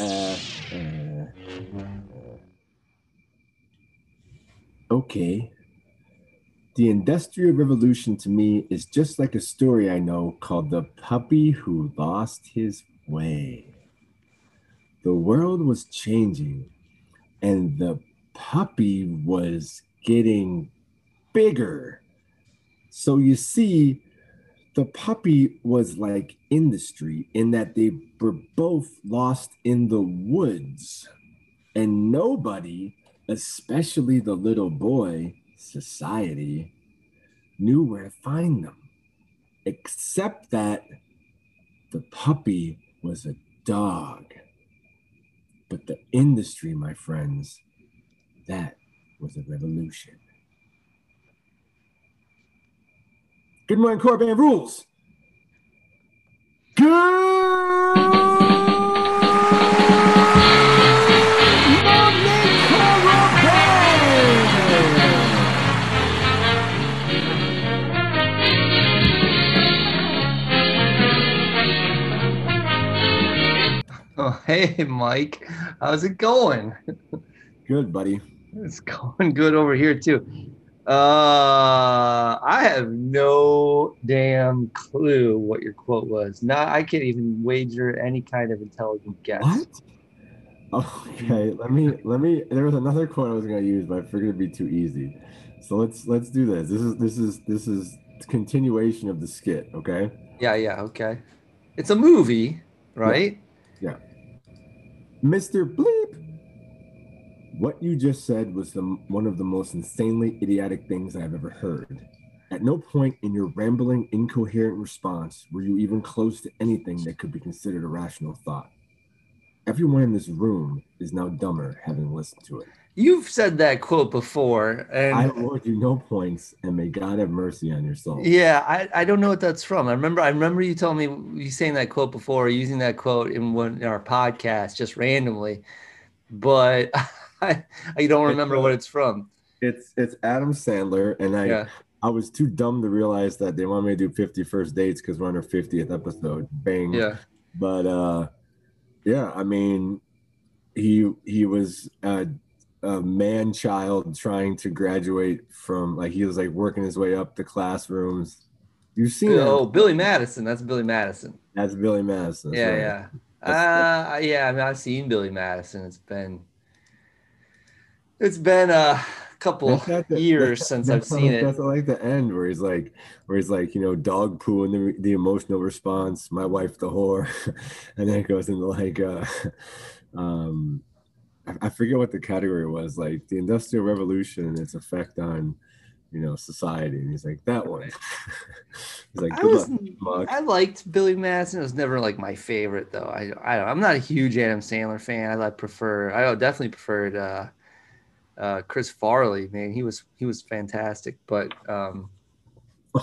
Uh, uh, okay. The Industrial Revolution to me is just like a story I know called The Puppy Who Lost His Way. The world was changing, and the puppy was getting bigger. So you see, the puppy was like in the street in that they were both lost in the woods, and nobody, especially the little boy, society, knew where to find them, except that the puppy was a dog. But the industry, my friends, that was a revolution. Good morning, Korriban Rules. Good. Oh, hey, Mike. How's it going? Good, buddy. It's going good over here, too. Uh, I have no damn clue what your quote was. Not, I can't even wager any kind of intelligent guess. What? Okay, let me let me. There was another quote I was gonna use, but I figured it'd be too easy. So let's let's do this. This is this is this is continuation of the skit. Okay. Yeah, yeah, okay. It's a movie, right? Yeah. Mr. Bleep. What you just said was the, one of the most insanely idiotic things I've ever heard. At no point in your rambling, incoherent response were you even close to anything that could be considered a rational thought. Everyone in this room is now dumber having listened to it. You've said that quote before, and I award you no points, and may God have mercy on your soul. Yeah, I, I don't know what that's from. I remember I remember you telling me you saying that quote before, using that quote in one in our podcast just randomly, but I, I don't remember what it's from. It's it's Adam Sandler, and I Yeah. I was too dumb to realize that they wanted me to do 50 first dates because we're on our 50th episode. Bang. Yeah. But uh yeah, I mean he he was a, a man child trying to graduate from like he was like working his way up the classrooms. You've seen Oh, that. Billy Madison. That's Billy Madison. That's Billy Madison. yeah, right. yeah. That's- Uh, yeah, I mean, I've seen Billy Madison. It's been it's been a couple the- years since I've seen it. That's like the end where he's like, where he's like, you know, dog poo and the, the emotional response, my wife the whore, and then it goes into like, uh, um, I, I forget what the category was, like the Industrial Revolution and its effect on, you know, society, and he's like that one. he's like, I was I liked Billy Madison. It was never like my favorite though. I I don't, I'm not a huge Adam Sandler fan. I like prefer I definitely preferred uh, uh, Chris Farley. Man, he was he was fantastic. But um,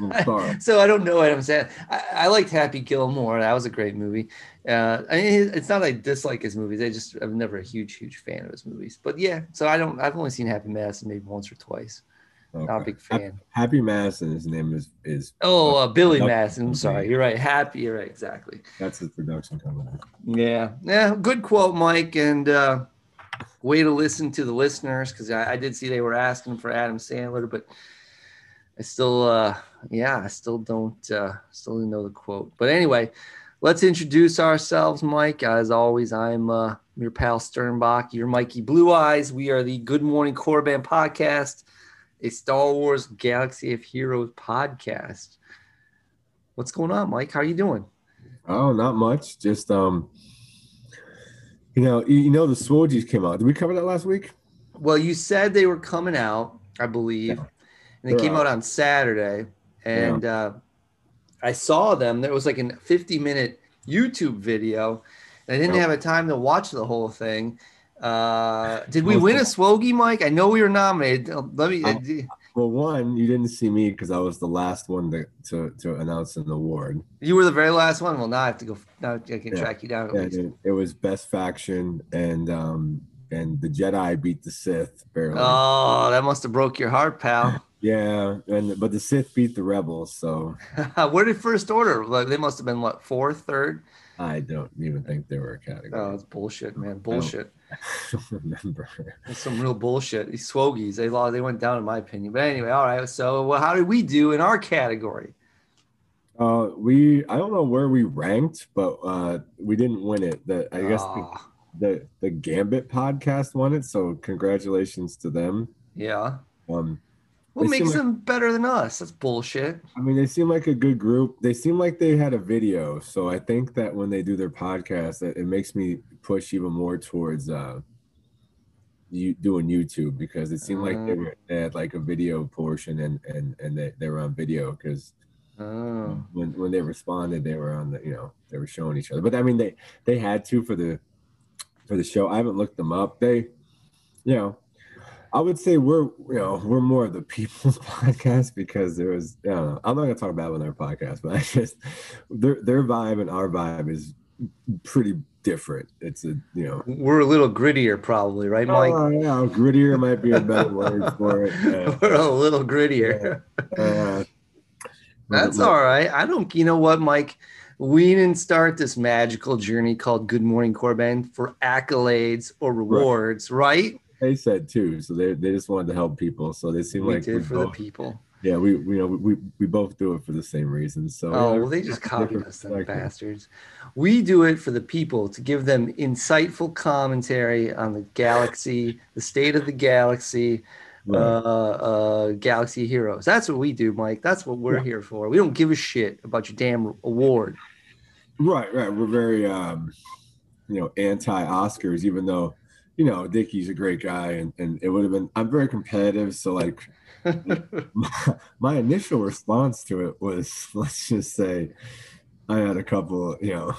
I'm so I don't know Adam Sandler. I, I liked Happy Gilmore. That was a great movie. Uh, I mean, it's not that I dislike his movies. I just I'm never a huge huge fan of his movies. But yeah, so I don't. I've only seen Happy Madison maybe once or twice. Not a big fan. Happy Madison, his name is is Oh, uh, Billy. Madison. I'm sorry. You're right. Happy. You're right. Exactly. that's his production company. Yeah, yeah, good quote, Mike, and uh, way to listen to the listeners because I, I did see they were asking for Adam Sandler, but I still, uh, yeah, I still don't, uh, still didn't know the quote. But anyway, let's introduce ourselves, Mike. As always, I'm uh, your pal Sternbach, your Mikey Blue Eyes. We are the Good Morning Korriban podcast, a Star Wars Galaxy of Heroes podcast. What's going on, Mike? How are you doing? Oh, not much. Just um, you know, you, know, the Swoggies came out. Did we cover that last week? Well, you said they were coming out, I believe, Yeah. and they They're came out. out on Saturday. And uh, I saw them. There was like a 50 minute YouTube video, and I didn't Yep. have a time to watch the whole thing. Uh, did we win a Swogie, Mike? I know we were nominated. Uh, Let me. Um, Well, one, you didn't see me because I was the last one to, to to announce an award. you were the very last one. Well, now I have to go. Now I can Yeah. track you down. At And least. it, it was best faction, and um, and the Jedi beat the Sith barely. Oh, that must have broke your heart, pal. yeah, and but the Sith beat the Rebels. So Where did First Order? Like, they must have been what fourth, third. I don't even think they were a category. Oh, it's bullshit, man. Bullshit. I don't remember. It's some real bullshit. These Swogies, they lost, they went down in my opinion. But anyway, all right. So, well, how did we do in our category? Uh, we I don't know where we ranked, but uh, we didn't win it. The I guess the, Ah, the the Gambit podcast won it, so congratulations to them. yeah. Um, What They makes like- them better than us? That's bullshit. I mean, they seem like a good group. They seem like they had a video, so I think that when they do their podcast, it, it makes me push even more towards uh, you doing YouTube because it seemed like they, were, they had like a video portion and and and they, they were on video because Oh. when when they responded, they were on the you know they were showing each other. But I mean, they they had to for the for the show. I haven't looked them up. They, you know, I would say we're you know we're more of the people's podcast because there was I don't know. I'm not gonna talk about it on their podcast, but I just their their vibe and our vibe is pretty different. It's a you know. We're a little grittier, probably, right, Mike? Oh, yeah, grittier might be a better word for it. Yeah. We're a little grittier. Uh, That's all right. I don't, you know what, Mike? We didn't start this magical journey called Good Morning Korriban for accolades or rewards, right? They said too, so they, they just wanted to help people. So they seem We like did for the people. Yeah, we we you know we, we both do it for the same reasons. So Oh, yeah, well, they just copied us, them bastards. We do it for the people to give them insightful commentary on the galaxy, the state of the galaxy, Right. uh, uh, galaxy heroes. That's what we do, Mike. That's what we're Yeah. here for. We don't give a shit about your damn award. right, right. We're very um, you know anti Oscars, even though you know Dickie's a great guy, and and it would have been. I'm very competitive, so like my, my initial response to it was let's just say I had a couple, you know,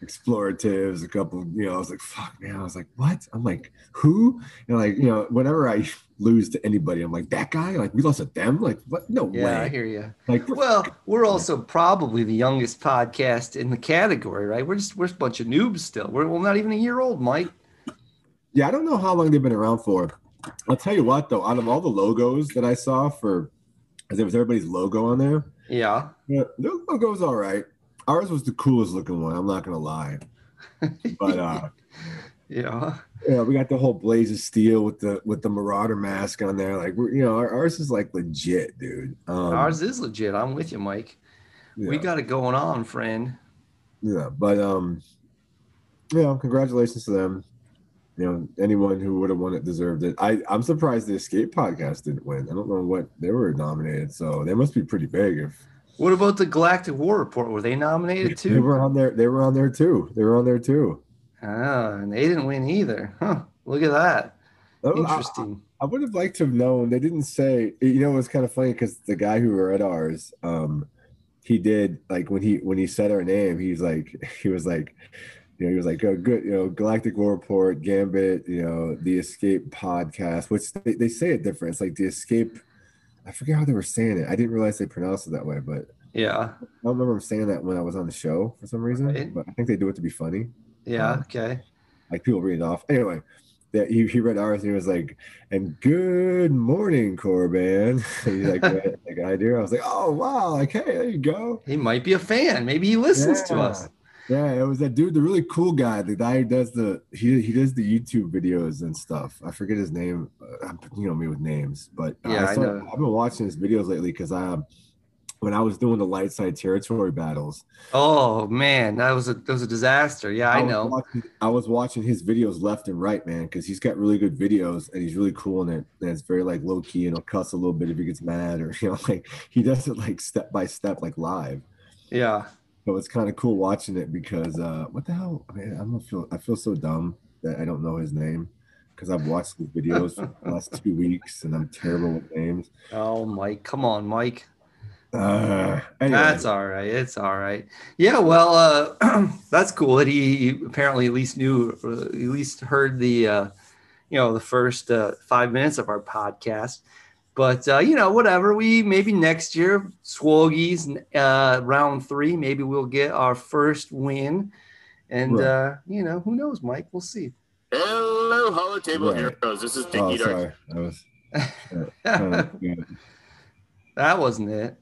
exploratives, a couple, you know, I was like, fuck man. I was like, what? I'm like, who? And like, you know, whenever I lose to anybody, I'm like, that guy? Like we lost to them? Like what? No way. yeah, I hear you. Like Well, we're also probably the youngest podcast in the category, right? We're just we're a bunch of noobs still. We're, we're not even a year old, Mike. Yeah, I don't know how long they've been around for. I'll tell you what though, out of all the logos that I saw for as there was everybody's logo on there, Yeah. yeah, their logo's all right. Ours was the coolest looking one, I'm not gonna lie. But uh Yeah. Yeah, we got the whole blaze of steel with the with the marauder mask on there. Like we're you know, our, ours is like legit, dude. Um, Ours is legit. I'm with you, Mike. yeah, We got it going on, friend. yeah, but um, yeah, congratulations to them. You know, anyone who would have won it deserved it. I I'm surprised the Escape podcast didn't win. I don't know what they were nominated, so they must be pretty big. If What about the Galactic War Report? Were they nominated too? they were on there, they were on there too. They were on there too. Ah, and they didn't win either. Huh. Look at that. Oh, I- Interesting. I would have liked to have known. They didn't say. You know, it was kind of funny because the guy who read ours, um, he did like when he when he said our name, he's like he was like, you know, he was like, oh, good, you know, Galactic War Report, Gambit, you know, the Escape podcast, which they, they say it different. It's like the Escape. I forget how they were saying it. I didn't realize they pronounced it that way, but Yeah. I don't remember them saying that when I was on the show for some reason. Right. But I think they do it to be funny Yeah. Um, Okay. like people read it off. Anyway, that he, he read ours and he was like, and good morning, Korriban. He's like, like I do. I was like, oh wow, like hey, there you go. He might be a fan. Maybe he listens to us. Yeah, it was that dude, the really cool guy, the guy who does the he he does the YouTube videos and stuff. I forget his name. Uh, you know me with names, but uh, Yeah, I saw- know. I've been watching his videos lately because I um, when I was doing the light side territory battles, Oh man, that was a that was a disaster. Yeah, I was know. Watching, I was watching his videos left and right, man, because he's got really good videos and he's really cool in it. And it's very like low key and he'll cuss a little bit if he gets mad or you know, like he does it like step by step, like live. Yeah. So it's kind of cool watching it because uh what the hell? I mean, I don't feel I feel so dumb that I don't know his name because I've watched his videos for the last two weeks and I'm terrible with names. Oh, Mike, come on, Mike. Uh, anyway, That's all right. It's all right. Yeah, well, uh, that's cool that he, he apparently at least knew, uh, at least heard the, uh, you know, the first uh, five minutes of our podcast. But uh, you know, whatever. We maybe next year, Swogies, uh, round three, maybe we'll get our first win. And Right. uh, you know, who knows, Mike? We'll see. Hello, Hollow Table Right. Heroes. This is oh, Dickie Dark. sorry, I was. uh, uh, that wasn't it.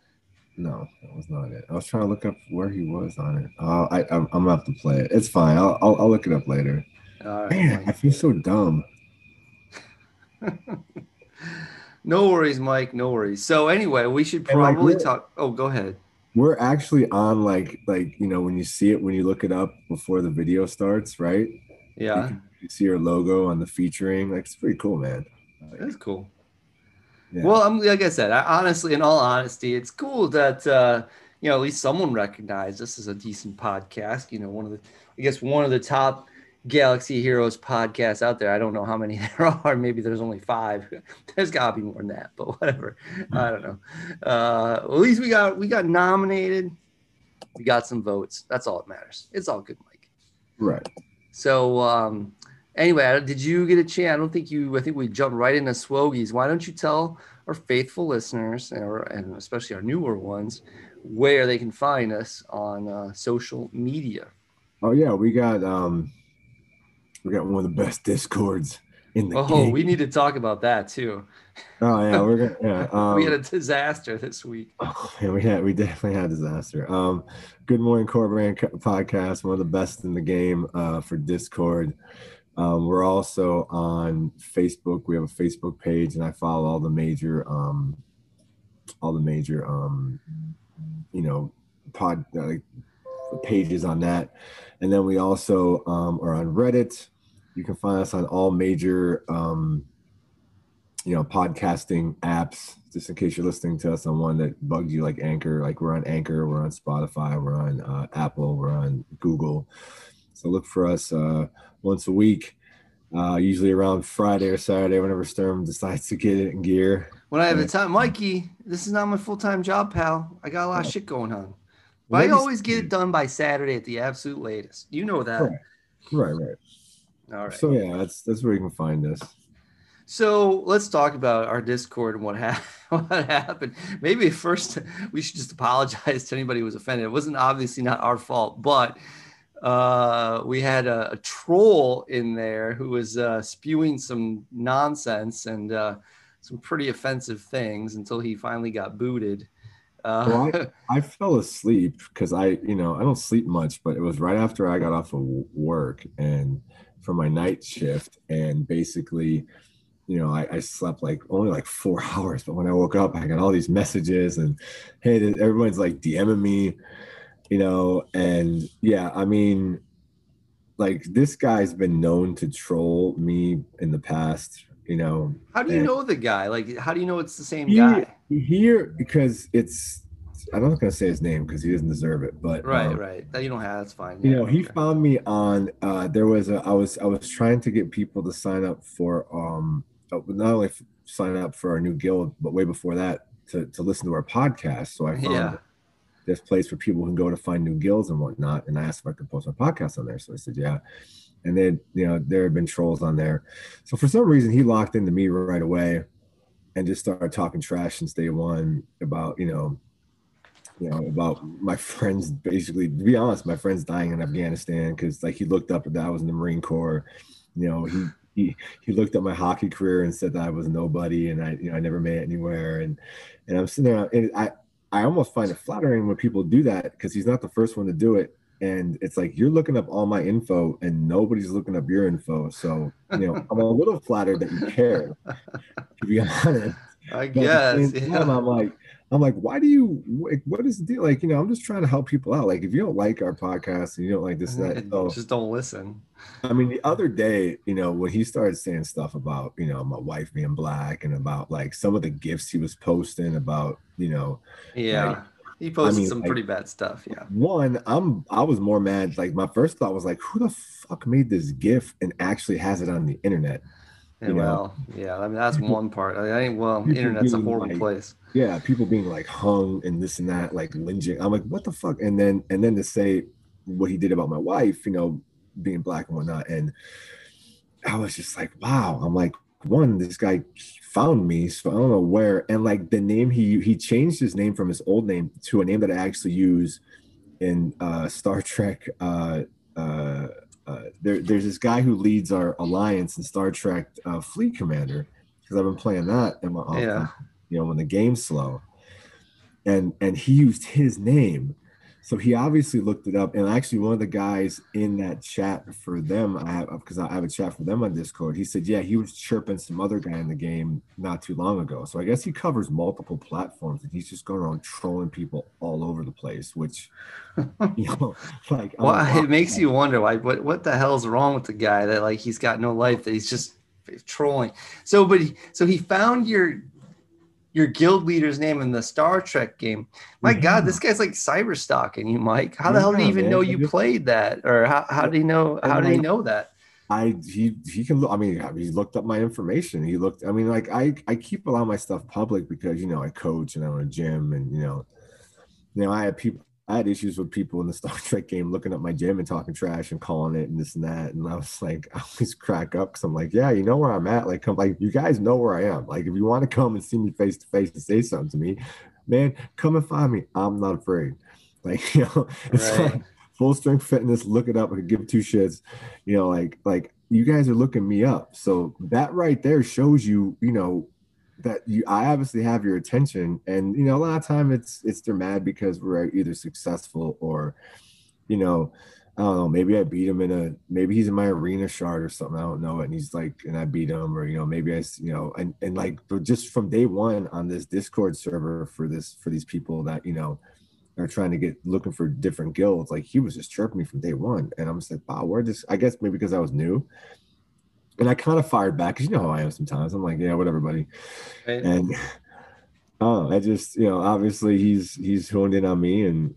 No, that was not it. I was trying to look up where he was on it. Uh, I, I'm, I'm gonna have to play it. It's fine. I'll, I'll, I'll look it up later. All right. Man, I feel so dumb. no worries, Mike. No worries. So anyway, we should And, like, probably talk. Oh, go ahead. We're actually on like like you know when you see it when you look it up before the video starts, right? Yeah, can, you see your logo on the featuring. Like it's pretty cool, man. that's cool. Yeah. Well, I'm like I said, I, honestly, in all honesty, it's cool that uh, you know at least someone recognized this is a decent podcast. You know, one of the, I guess, one of the top Galaxy Heroes podcasts out there. I don't know how many there are. Maybe there's only five. There's got to be more than that, but whatever. I don't know. Uh, at least we got we got nominated. We got some votes. That's all that matters. It's all good, Mike. right. So um, anyway, did you get a chance? I don't think you. I think we jumped right into Swogies. Why don't you tell our faithful listeners, or, and especially our newer ones, where they can find us on uh, social media? Oh yeah, we got um, we got one of the best discords in the game. Oh, game. we need to talk about that too. oh yeah, we're gonna yeah. Um, we had a disaster this week. Oh, yeah, we had we definitely had disaster. Um, Good Morning Korriban co- podcast, one of the best in the game uh, for Discord. Um, we're also on Facebook. We have a Facebook page, and I follow all the major, um, all the major, um, you know, pod uh, pages on that. And then we also um, are on Reddit. You can find us on all major um, you know podcasting apps just in case you're listening to us on one that bugs you like anchor like we're on anchor we're on spotify we're on uh, apple we're on google so look for us uh, once a week uh, usually around friday or saturday whenever sturm decides to get it in gear When I have the time, Mikey, this is not my full time job, pal. I got a lot of shit going on. But Maybe- I always get it done by Saturday at the absolute latest. You know that. Correct. right right All right. so yeah that's that's where you can find us So let's talk about our Discord and what, ha- what happened. Maybe first we should just apologize to anybody who was offended. It wasn't obviously not our fault, but uh, we had a, a troll in there who was uh, spewing some nonsense and uh, some pretty offensive things until he finally got booted. Uh, Well, I fell asleep because I, you know, I don't sleep much, but it was right after I got off of work and for my night shift. And basically, you know, I, I slept like only like four hours. But when I woke up, I got all these messages and hey, everyone's like DMing me, you know, and yeah, I mean, like this guy's been known to troll me in the past, you know, how do you know the guy? Like, how do you know it's the same He- guy? here because it's I'm not gonna say his name because he doesn't deserve it, but Right, um, right. That you don't have. That's fine. you Yeah, know he found me on uh there was a i was i was trying to get people to sign up for um uh, not only f- sign up for our new guild but way before that to to listen to our podcast so i found Yeah. this place where people can go to find new guilds and whatnot and i asked if i could post my podcast on there so i said yeah and then you know there have been trolls on there so for some reason he locked into me right away and just started talking trash since day one about you know you know about my friends basically to be honest my friends dying in afghanistan because like he looked up that i was in the marine corps you know he he, he looked at my hockey career and said that i was nobody and i you know i never made it anywhere and and i'm sitting there and i i almost find it flattering when people do that because he's not the first one to do it and it's like you're looking up all my info and nobody's looking up your info so you know i'm a little flattered that you care to be honest I but at the guess. yeah. time, I'm like, I'm like, why do you? Like, what is the deal? Like, you know, I'm just trying to help people out. Like, if you don't like our podcast and you don't like this, and that. Mm-hmm. So, Just don't listen. I mean, the other day, you know, when he started saying stuff about, you know, my wife being black and about like some of the gifts he was posting about, you know, Yeah. Like, he posted mean, some like- pretty bad stuff. Yeah. one, I'm, I was more mad. Like, my first thought was like, who the fuck made this gif and actually has it on the internet? Yeah, know, well, yeah. I mean, that's people- one part. I think, well, internet's a horrible like- place. yeah people being like hung and this and that like lynching i'm like what the fuck and then and then to say what he did about my wife you know being black and whatnot and i was just like wow i'm like one this guy found me so i don't know where and like the name he he changed his name from his old name to a name that i actually use in uh star trek uh uh uh, there, there's this guy who leads our alliance in Star Trek uh, Fleet Commander because I've been playing that in my off Yeah. you know when the game's slow and and he used his name so he obviously looked it up, and actually, one of the guys in that chat for them, I have uh, because I have a chat for them on Discord. He said, yeah, he was chirping some other guy in the game not too long ago. So I guess he covers multiple platforms, and he's just going around trolling people all over the place. Which, you know, like, well, it makes you wonder why. What what the hell's wrong with the guy that like he's got no life that he's just trolling. So, but he, so he found your your guild leader's name in the Star Trek game. My yeah. God, this guy's like cyber stalking you, Mike. How the hell did he even man. know you played that? Or how, how did he know how did he know that? I he he can look. I mean, he looked up my information. He looked. I mean, like I I keep a lot of my stuff public because you know I coach and I own a gym and you know, you know I have people I had issues with people in the Star Trek game looking at my gym and talking trash and calling it and this and that. And I was like, I always crack up because I'm like, yeah, you know where I'm at. Like, come, like you guys know where I am. Like, if you want to come and see me face to face and say something to me, man, come and find me. I'm not afraid. Like, you know, it's right. like full strength fitness. Look it up. Could give two shits. You know, like, like you guys are looking me up. So that right there shows you, you know, that you I obviously have your attention and you know a lot of time it's it's they're mad because we're either successful or you know I don't know maybe I beat him in a maybe he's in my arena shard or something I don't know and he's like and I beat him or you know maybe I you know and and like just from day one on this Discord server for this for these people that you know are trying to get looking for different guilds like he was just chirping me from day one and I'm just like wow where this I guess maybe because I was new and I kind of fired back because you know how I am sometimes. I'm like, yeah, whatever, buddy. Right. And oh, I just, you know, obviously he's he's honed in on me, and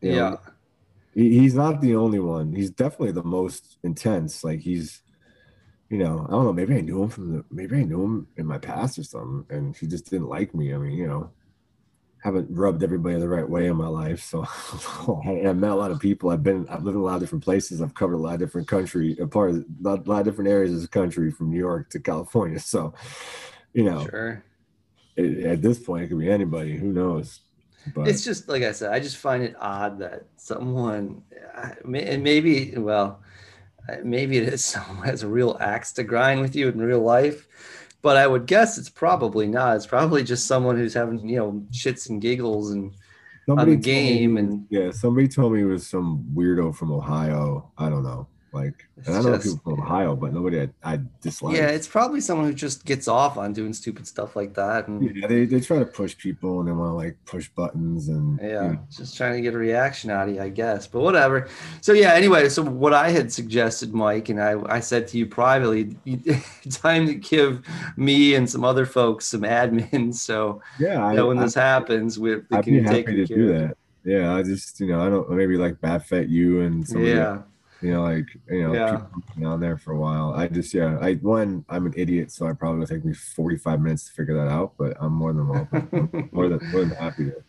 yeah, know, he, he's not the only one. He's definitely the most intense. Like he's, you know, I don't know. Maybe I knew him from the, maybe I knew him in my past or something, and he just didn't like me. I mean, you know, haven't rubbed everybody the right way in my life. So I've met a lot of people. I've been, I've lived in a lot of different places. I've covered a lot of different country, a part of a lot, a lot of different areas of the country from New York to California. So, you know, sure. It, at this point, it could be anybody. Who knows? But it's just like I said. I just find it odd that someone, and maybe, well, maybe it is someone has a real axe to grind with you in real life but I would guess it's probably not. It's probably just someone who's having you know shits and giggles and somebody on the game me, and yeah. Somebody told me it was some weirdo from Ohio. I don't know. Like, and I know just, people from Ohio, but nobody I, I dislike. Yeah, it's probably someone who just gets off on doing stupid stuff like that. And yeah, they, they try to push people and they want to like push buttons and yeah, you know. just trying to get a reaction out of you, I guess. But whatever. So yeah, anyway, so what I had suggested, Mike, and I, I said to you privately, time to give me and some other folks some admins. So yeah, I, when I, this happens, we, we can take happy to do that. Yeah, I just you know I don't maybe like Batfet you and yeah you know, like you know, yeah. on there for a while. I just yeah, I one, I'm an idiot, so I probably take me 45 minutes to figure that out, but I'm more than welcome. more than more than happy to.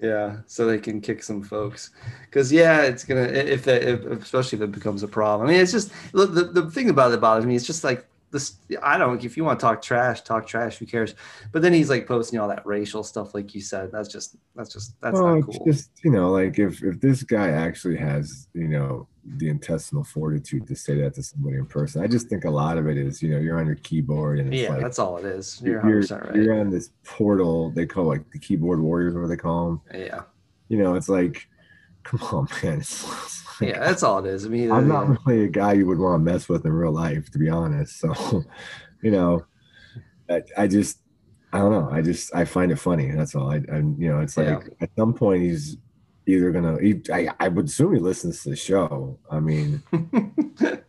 Yeah, so they can kick some folks, because yeah, it's gonna if that if, especially if it becomes a problem. I mean, it's just the the thing about it bothers me. It's just like this I don't if you want to talk trash, talk trash, who cares? But then he's like posting all that racial stuff, like you said. That's just that's just that's well, not cool. Just you know, like if if this guy actually has, you know, the intestinal fortitude to say that to somebody in person. I just think a lot of it is, you know, you're on your keyboard and yeah, like, that's all it is. You're, you're, right. you're on this portal. They call like the keyboard warriors, what they call them. Yeah. You know, it's like, come on, man. yeah, that's all it is. I mean, I'm uh, not really a guy you would want to mess with in real life, to be honest. So, you know, I, I just, I don't know. I just, I find it funny. That's all. I, I you know, it's like yeah. at some point he's either gonna. He, I, I would assume he listens to the show. I mean.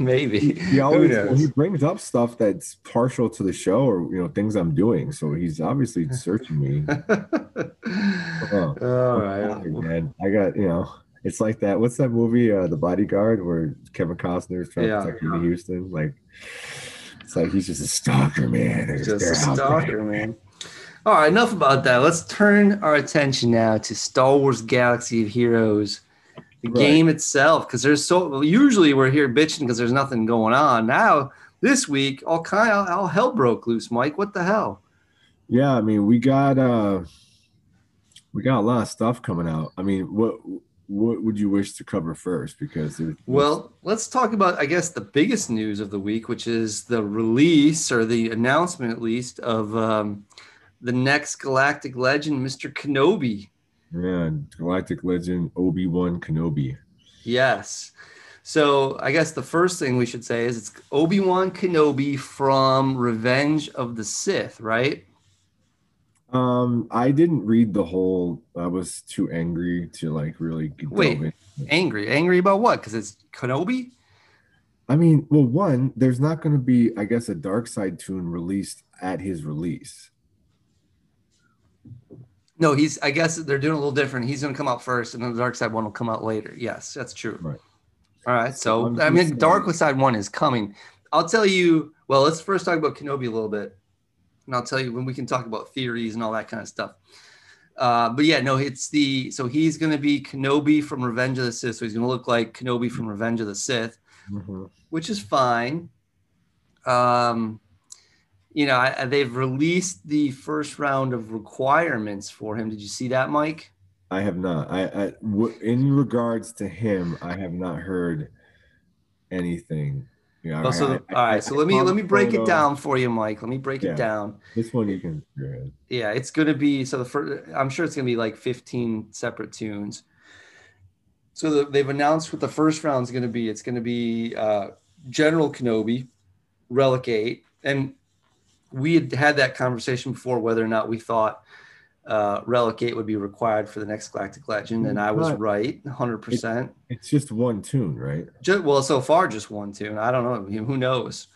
Maybe he always he brings up stuff that's partial to the show or you know things I'm doing. So he's obviously searching me. oh, All right, man. I got you know it's like that. What's that movie, uh, The Bodyguard, where Kevin Costner is trying yeah. to protect Whitney Houston? Like, it's like he's just a stalker, man. just a stalker, man. All right, enough about that. Let's turn our attention now to Star Wars Galaxy of Heroes, the right. game itself, because there's so well, usually we're here bitching because there's nothing going on. Now this week, all kind of all hell broke loose. Mike, what the hell? Yeah, I mean, we got uh we got a lot of stuff coming out. I mean, what what would you wish to cover first? Because well, let's talk about I guess the biggest news of the week, which is the release or the announcement at least of um, the next galactic legend, Mr. Kenobi. Yeah, Galactic Legend Obi Wan Kenobi. Yes. So I guess the first thing we should say is it's Obi Wan Kenobi from Revenge of the Sith, right? Um, I didn't read the whole. I was too angry to like really. Wait. Angry, angry about what? Because it's Kenobi. I mean, well, one, there's not going to be, I guess, a Dark Side toon released at his release. No, he's. I guess they're doing a little different. He's going to come out first, and then the Dark Side one will come out later. Yes, that's true. Right. All right. So I mean, Dark Side one is coming. I'll tell you. Well, let's first talk about Kenobi a little bit, and I'll tell you when we can talk about theories and all that kind of stuff. Uh, but yeah, no, it's the so he's going to be Kenobi from Revenge of the Sith. So he's going to look like Kenobi from Revenge of the Sith. Mhm. which is fine. Um, you know, I, I- they've released the first round of requirements for him. Did you see that, Mike? I have not. I, I w- in regards to him, I have not heard anything. Yeah. Oh, so all right. So let me let me break it down for you, Mike. Let me break Yeah. it down. This one you can. Yeah, it's going to be so the first. I'm sure it's going to be like 15 separate toons. So the, they've announced what the first round is going to be. It's going to be uh, General Kenobi, Relic Eight, and we had had that conversation before whether or not we thought uh, Relic Eight would be required for the next Galactic Legend, and I was right, 100. percent It's just one toon, right? just, well, so far just one toon. I don't know. Who knows?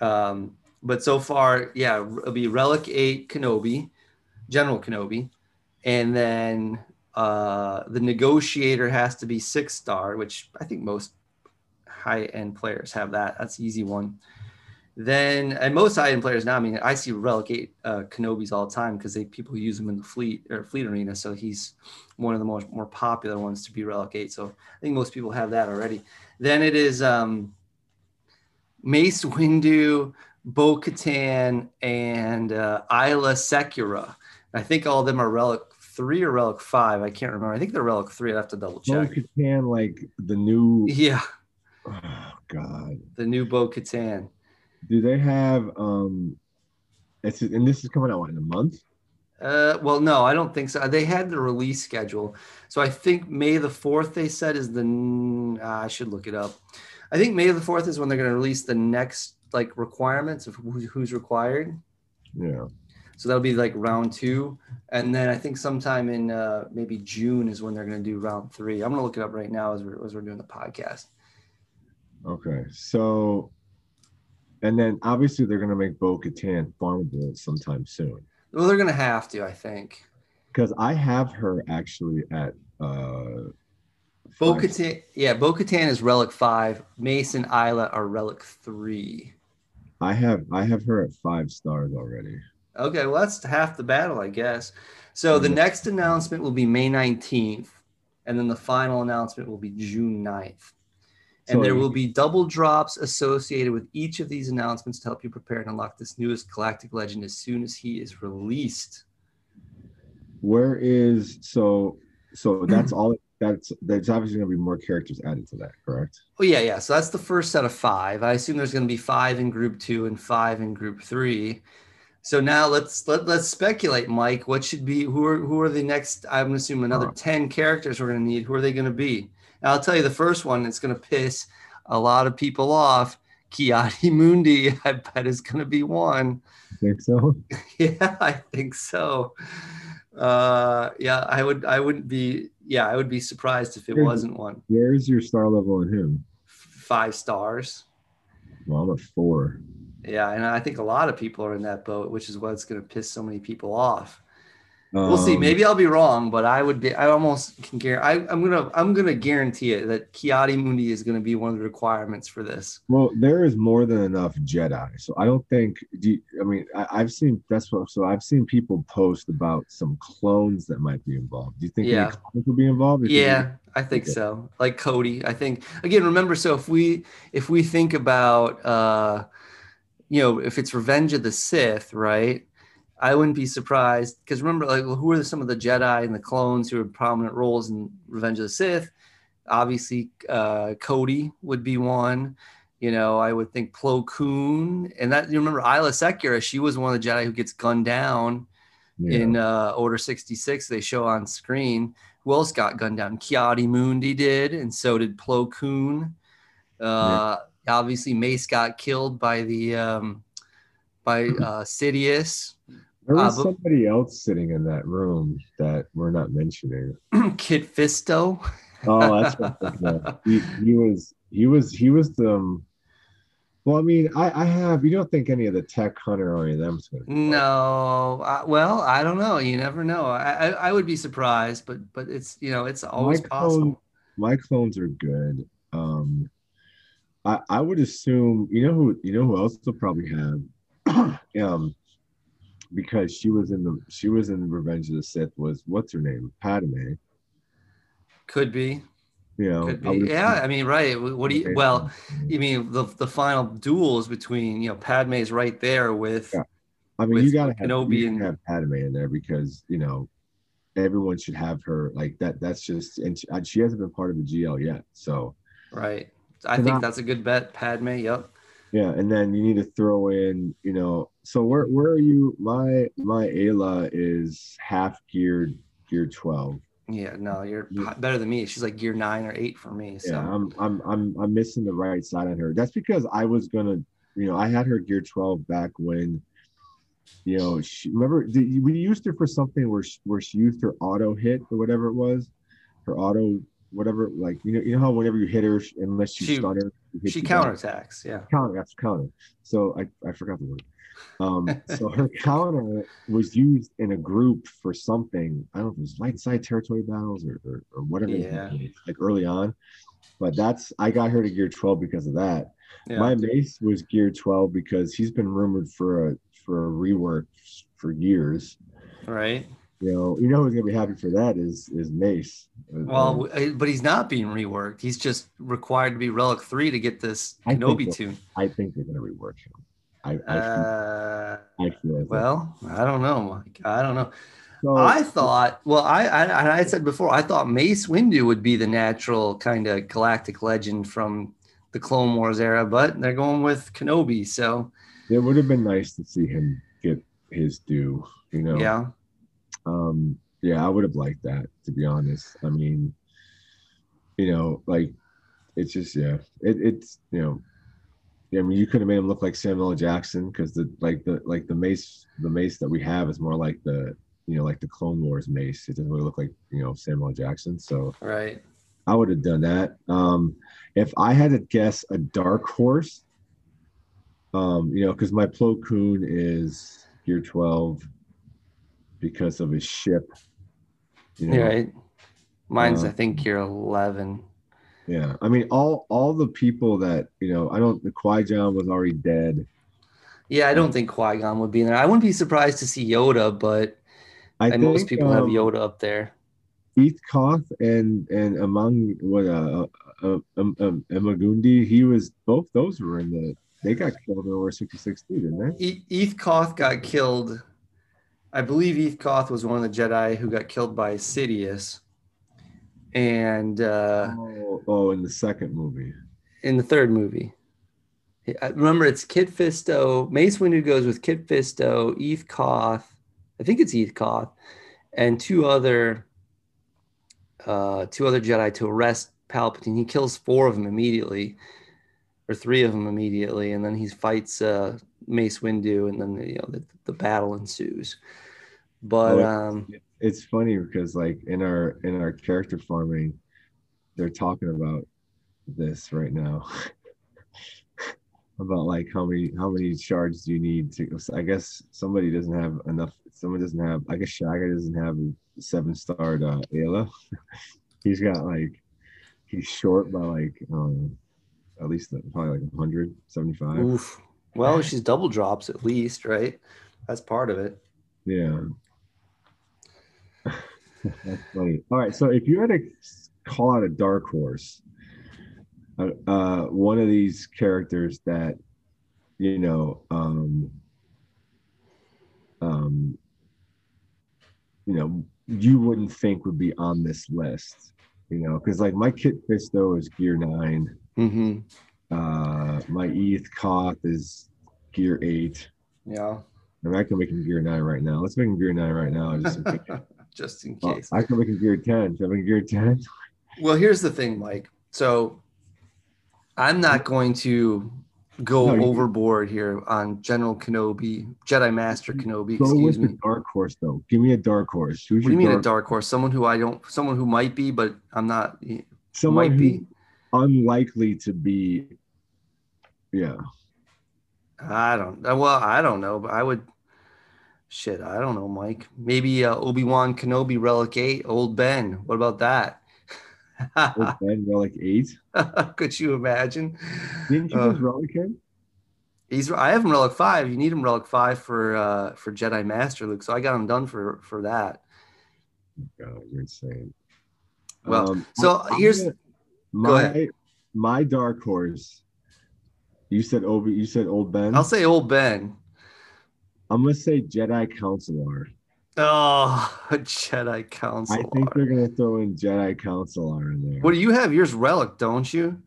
Um, but so far, yeah, it'll be Relic Eight Kenobi, General Kenobi, and then uh, the Negotiator has to be six star, which I think most high end players have that. That's easy one. Then and most end players now. I mean, I see Relic Eight uh, Kenobis all the time because they people use them in the fleet or fleet arena. So he's one of the most more popular ones to be Relic Eight. So I think most people have that already. Then it is um, Mace Windu, Bo Katan, and uh, Aayla Secura. I think all of them are Relic Three or Relic Five. I can't remember. I think they're Relic Three. I have to double check. Bo. Katan, like the new. Yeah, Oh God. the new Bo Katan. Do they have um? It's and this is coming out what, in a month. Uh, well, no, I don't think so. They had the release schedule, so I think May the fourth. They said is the. ah, I should look it up. I think May the fourth is when they're going to release the next like requirements of who, who's required. Yeah. So that'll be like round two, and then I think sometime in uh, maybe June is when they're going to do round three. I'm going to look it up right now as we're as we're doing the podcast. Okay. So, and then obviously they're gonna make Bo Katan farmable sometime soon. Well, they're going to have to, I think. Because I have her actually at uh. Bo Katan, yeah, Bo Katan is relic five. Mason Isla are relic three. I have I have her at five stars already. Okay, well that's half the battle, I guess. So the next announcement will be May 19th, and then the final announcement will be June 9th. And So there will be double drops associated with each of these announcements to help you prepare and unlock this newest galactic legend as soon as he is released. Where is so so that's all that's there's obviously gonna be more characters added to that, correct? Oh yeah, yeah. So that's the first set of five. I assume there's going to be five in group two and five in group three. So now let's let, let's speculate, Mike. What should be who are who are the next? I'm going to assume another ten characters we're going to need. Who are they going to be? And I'll tell you the first one that's going to piss a lot of people off. Ki-Adi-Mundi, I bet is going to be one. I think so. Yeah, I think so. Uh, yeah, I would. I wouldn't be. Yeah, I would be surprised if it Here's- wasn't one. Where's your star level on him? Five stars. Well, I'm at four. Yeah, and I think a lot of people are in that boat, which is what's going to piss so many people off. We'll see. Um, Maybe I'll be wrong, but I would be. I almost can guarantee. I'm gonna. I'm gonna guarantee it that Ki-Adi-Mundi is going to be one of the requirements for this. Well, there is more than enough Jedi, so I don't think. Do you, I mean, I, I've seen that's what. So I've seen people post about some clones that might be involved. Do you think Yeah. any clones will be involved? Yeah, I think Okay. so. Like Cody, I think again. Remember, so if we if we think about, uh, you know, if it's Revenge of the Sith, right? I wouldn't be surprised because remember, like, who are some of the Jedi and the clones who are prominent roles in Revenge of the Sith? Obviously, uh, Cody would be one. You know, I would think Plo Koon, and that you remember Aayla Secura. She was one of the Jedi who gets gunned down Yeah. in uh, Order 66. They show on screen. Who else got gunned down? Ki-Adi-Mundi did, and so did Plo Koon. Uh, Obviously, Mace got killed by the um, by uh, Sidious. There was uh, somebody else sitting in that room that we're not mentioning. Kit Fisto. Oh, that's what I'm thinking of. he, he was he was he was the um, well, I mean, I, I have you don't think any of the tech hunter or any of them is gonna No, I, well, I don't know. You never know. I, I I would be surprised, but but it's you know it's always my possible. clone- my clones are good. Um I I would assume you know who you know who else will probably have um because she was in the she was in Revenge of the Sith was what's her name? Padme. Could be, You know, could I would. Yeah, I mean, right. What do you? Well, you mean the the final duels between you know Padme's right there with Yeah. I mean, with you gotta have, Kenobi you and- have Padme in there because you know everyone should have her like that. That's just and she, she hasn't been part of the GL yet. So right. I think I- that's a good bet, Padme. Yep. Yeah, and then you need to throw in you know. So where where are you? My my Aayla is half geared gear twelve. Yeah. No, you're better than me. She's like gear nine or eight for me. So Yeah, I'm I'm I'm I'm missing the right side on her. That's because I was gonna, you know, I had her gear 12 back when, you know, she remember we used her for something where she, where she used her auto hit or whatever it was, her auto whatever like you know you know how whenever you hit her unless you She- stun her she she you back. counterattacks. Yeah. counter that's counter. So I I forgot the word. Um, so her counter was used in a group for something. I don't know if it was light side territory battles or, or, or whatever. Yeah. was, like early on. But that's I got her to gear 12 because of that. Yeah. My mace was gear 12 because he's been rumored for a for a rework for years. right. You know, you know who's gonna be happy for that is is Mace. Well, but he's not being reworked. He's just required to be Relic Three to get this I Kenobi toon. I think they're gonna rework him. I I, feel, Uh, I feel like that. well, I don't know, Mike. I don't know. So- I thought, well, I, I I said before, I thought Mace Windu would be the natural kind of galactic legend from the Clone Wars era, but they're going with Kenobi. So it would have been nice to see him get his due. You know. yeah, um yeah i would have liked that to be honest i mean you know like it's just yeah it, it's you know yeah, I mean, you could have made him look like Samuel L. Jackson because the like the like the mace the mace that we have is more like the you know like the Clone Wars mace. It doesn't really look like you know Samuel L. Jackson. So right. I would have done that. Um, if I had to guess a dark horse, um, you know, because my Plo Koon is gear 12 because of his ship. You know, Right. Mine's, Uh, I think, you're 11. yeah. I mean, all all the people that you know, I don't. The Qui Gon was already dead. Yeah, I don't think Qui Gon would be in there. I wouldn't be surprised to see Yoda, but I and most think, people have um, Yoda up there. Eeth Koth and and among what uh, uh, um, um, Emagundi, he was both those were in the. They got killed in Order 66 too, didn't they? E- Eeth Koth got killed. I believe Eeth Koth was one of the Jedi who got killed by Sidious. And uh, Oh, oh, in the second movie. in the third movie, I- remember it's Kit Fisto. Mace Windu goes with Kit Fisto, Eeth Koth. I think it's Eeth Koth, and two other, uh, two other Jedi to arrest Palpatine. He kills four of them immediately, or three of them immediately, and then he fights uh, Mace Windu, and then you know the, the battle ensues. But Oh, um, It's funny because like in our in our character farming, they're talking about this right now. about like how many how many shards do you need to I guess somebody doesn't have enough someone doesn't have I guess Shaga doesn't have a seven starred uh Aayla. he's got like he's short by like um at least probably like 175. oof. Well, she's double drops at least, right? That's part of it. Yeah. That's funny. All right. So if you had to call out a dark horse, uh, uh, one of these characters that, you know, um, um, you know, you wouldn't think would be on this list, you know, because like my Kit Fisto is gear nine. hmm Uh, my Eeth Koth is gear eight. Yeah. I, mean, I can make him gear nine right now. Let's make him gear nine right now. Just. Just in Oh, case. I can make him gear 10. Should I make him gear 10? Well, here's the thing, Mike. So I'm not going to go No, overboard here on General Kenobi, Jedi Master Kenobi, Go excuse with me. the dark horse, though. Give me a dark horse. Who's What do you mean a dark horse? Someone who I don't, someone who might be, but I'm not. Someone might be. unlikely to be. Yeah. I don't. Well, I don't know, but I would. Shit, I don't know, Mike. Maybe uh, Obi Wan Kenobi Relic Eight, Old Ben. What about that? Old Ben Relic 8. Could you imagine? Didn't you Uh, Relic him? He's. I have him Relic Five. You need him Relic Five for uh, for Jedi Master Luke. So I got him done for for that. God, you're insane. Well, Um, so I'm here's- gonna- go my my dark horse. You said Obi. You said Old Ben. I'll say Old Ben. I'm gonna say Jedi Consular. Oh, Jedi Consular. I think they're gonna throw in Jedi Consular in there. What do you have? Yours Relic, don't you?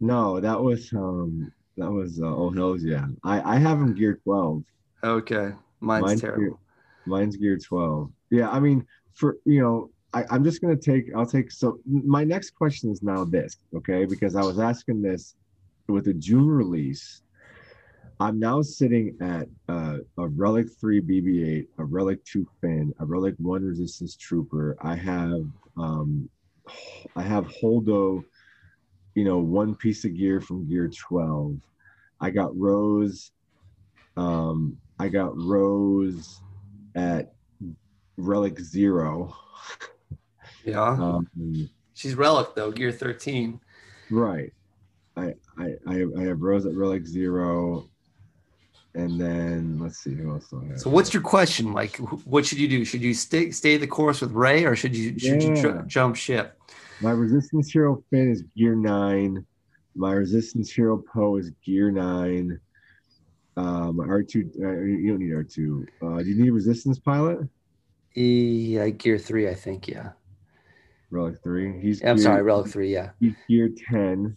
No, that was um that was uh, oh knows yeah. I I have him gear 12. Okay, mine's, Mine's terrible. gear- Mine's gear 12. Yeah, I mean for you know I, I'm just gonna take I'll take so my next question is now this, okay? Because I was asking this with the June release. I'm now sitting at uh, a Relic 3 BB-8, a Relic 2 Finn, a Relic 1 Resistance Trooper. I have um, I have Holdo, you know, one piece of gear from Gear 12. I got Rose. Um, I got Rose at Relic Zero. Yeah, Um, she's Relic though, Gear Thirteen. right. I, I I have Rose at Relic Zero. And then let's see who else do I have. So what's your question, Like, What should you do? Should you stay stay the course with Rey, or should you should you Yeah. ju- jump ship? My Resistance Hero Finn is gear nine. My Resistance Hero Poe is gear nine. Uh, my R2, uh, you don't need R2. Uh, do you need a Resistance Pilot? Yeah, Gear Three, I think. Yeah, Relic 3. He's I'm gear- sorry, Relic Three. Yeah, He's gear 10.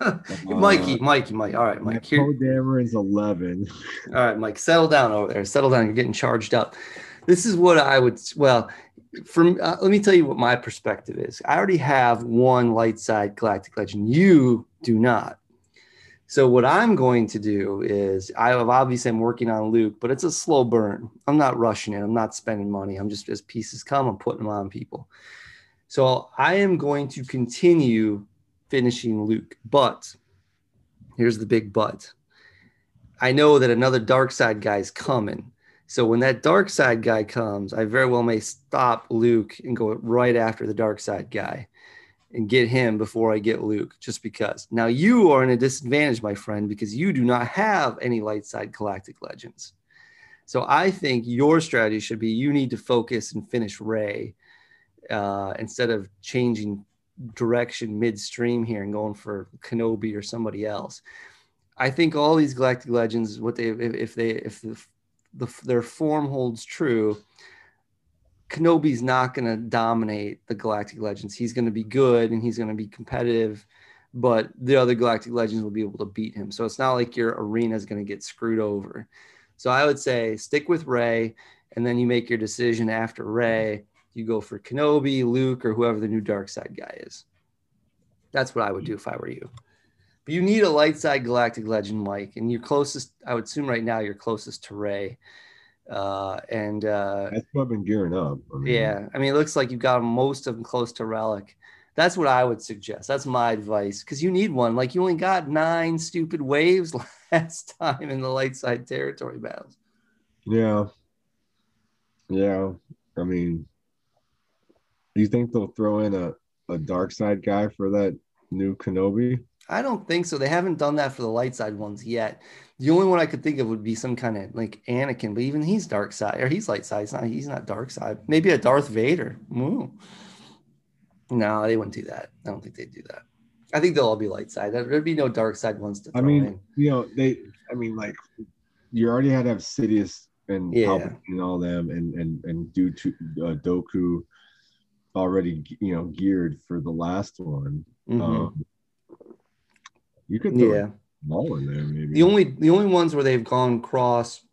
Mikey, Mikey, Mike. All right, Mike. Here, Poe Dameron's 11. All right, Mike, settle down over there. Settle down. You're getting charged up. This is what I would, well, from uh, let me tell you what my perspective is. I already have one light side galactic legend. You do not. So what I'm going to do is I have obviously I'm working on Luke, but it's a slow burn. I'm not rushing it. I'm not spending money. I'm just as pieces come, I'm putting them on people. So I am going to continue finishing Luke, but here's the big but. I know that another dark side guy is coming. So when that dark side guy comes, I very well may stop Luke and go right after the dark side guy and get him before I get Luke, just because. Now you are in a disadvantage, my friend, because you do not have any light side galactic legends. So I think your strategy should be you need to focus and finish Rey uh, instead of changing direction midstream here and going for Kenobi or somebody else. I think all these galactic legends, what they if, they if the, the their form holds true, Kenobi's not going to dominate the galactic legends. He's going to be good and he's going to be competitive, but the other galactic legends will be able to beat him. So it's not like your arena is going to get screwed over. So I would say stick with Rey, and then you make your decision after Rey. You go for Kenobi, Luke, or whoever the new dark side guy is. That's what I would do if I were you. But you need a light side galactic legend, Mike, and you're closest. I would assume right now you're closest to Rey. Uh, and uh, That's what I've been gearing up. I mean, yeah, I mean, it looks like you've got most of them close to Relic. That's what I would suggest. That's my advice because you need one. Like you only got nine stupid waves last time in the light side territory battles. Yeah. Yeah. I mean, you think they'll throw in a, a dark side guy for that new Kenobi? I don't think so. They haven't done that for the light side ones yet. The only one I could think of would be some kind of like Anakin, but even he's dark side or he's light side. He's not. He's not dark side. Maybe a Darth Vader. Ooh. No, they wouldn't do that. I don't think they'd do that. I think they'll all be light side. There'd be no dark side ones to throw I mean, in. you know, they, I mean, like, you already had to have Sidious and Yeah. Palpatine and all them and, and, and do to uh, Dooku already, you know, geared for the last one. Mhm. Um, could throw Yeah. Maul in there, maybe. The only the only ones where they've gone cross,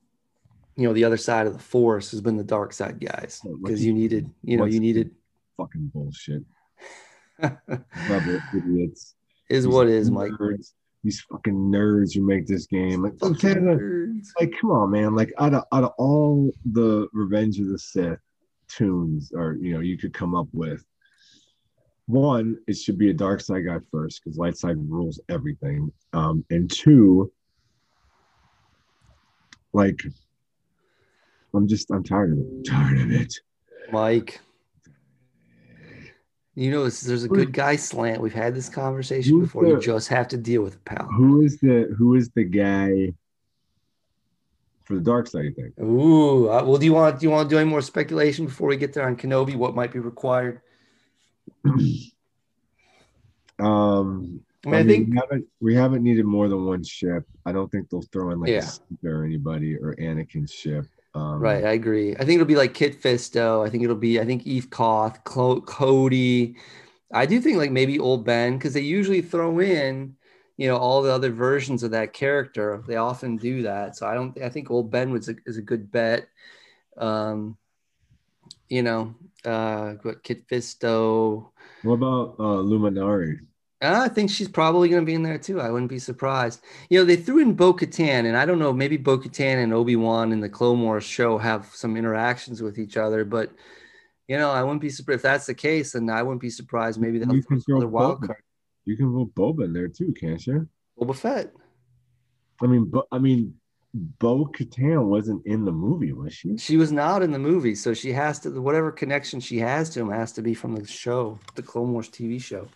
you know, the other side of the force has been the dark side guys Oh, because what's- you needed, you know, you needed fucking bullshit. Idiots. is These what is, Mike. nerds, These fucking nerds who make this game. Like, okay, like, like, come on, man. Like, out of out of all the Revenge of the Sith toons, or you know, you could come up with. One, it should be a dark side guy first because light side rules everything. Um, and two, like, I'm just I'm tired of it. Tired of it. Mike. You know, there's a good guy slant. We've had this conversation Who's before. You just have to deal with it, pal. Who is the who is the guy for the dark side? You think? Ooh, uh, well, do you want do you want to do any more speculation before we get there on Kenobi? What might be required? Um, I mean, I, think we haven't we haven't needed more than one ship. I don't think they'll throw in like Yeah. or anybody or Anakin's ship. Um, right. I agree. I think it'll be like Kit Fisto. I think it'll be I think Eeth Koth, Clo- Cody. I do think like maybe Old Ben because they usually throw in, you know, all the other versions of that character. They often do that. So I don't. I think Old Ben was a, is a good bet. Um, you know, uh, what Kit Fisto. What about uh, Luminara? I think she's probably going to be in there too. I wouldn't be surprised. You know, they threw in Bo Katan, and I don't know, maybe Bo Katan and Obi Wan in the Clone Wars show have some interactions with each other, but you know, I wouldn't be surprised if that's the case. Then I wouldn't be surprised. Maybe they'll You throw throw wild card. You can vote Boba in there too, can't you? Boba Fett. I mean, but I mean, Bo Katan wasn't in the movie, was she? She was not in the movie, so she has to. Whatever connection she has to him has to be from the show, the Clone Wars TV show.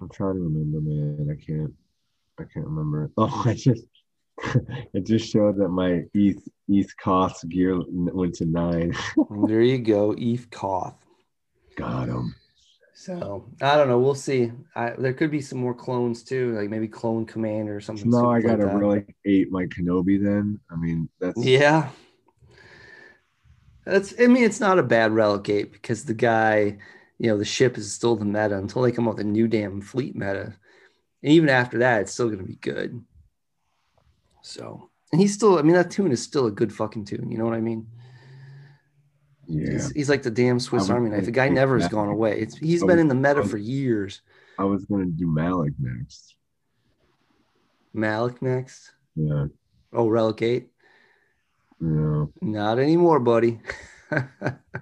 I'm trying to remember, man. I can't. I can't remember. Oh, I just. it just showed that my Eeth Eeth Koth gear went to nine. There you go, Eeth Koth. Got him. So I don't know. We'll see. I, there could be some more clones too, like maybe Clone Commander or something. No, I gotta like really hate my Kenobi. Then I mean, that's Yeah. That's. I mean, it's not a bad relegate because the guy, you know, the ship is still the meta until they come up with a new damn fleet meta, and even after that, it's still going to be good. So, and he's still. I mean, that toon is still a good fucking toon. You know what I mean? Yeah. He's, he's like the damn Swiss Army knife. The guy never has gone away. It's he's been in the meta for years. I was gonna do Malak next. Malak next. Yeah, Oh, relegate. yeah. Not anymore, buddy.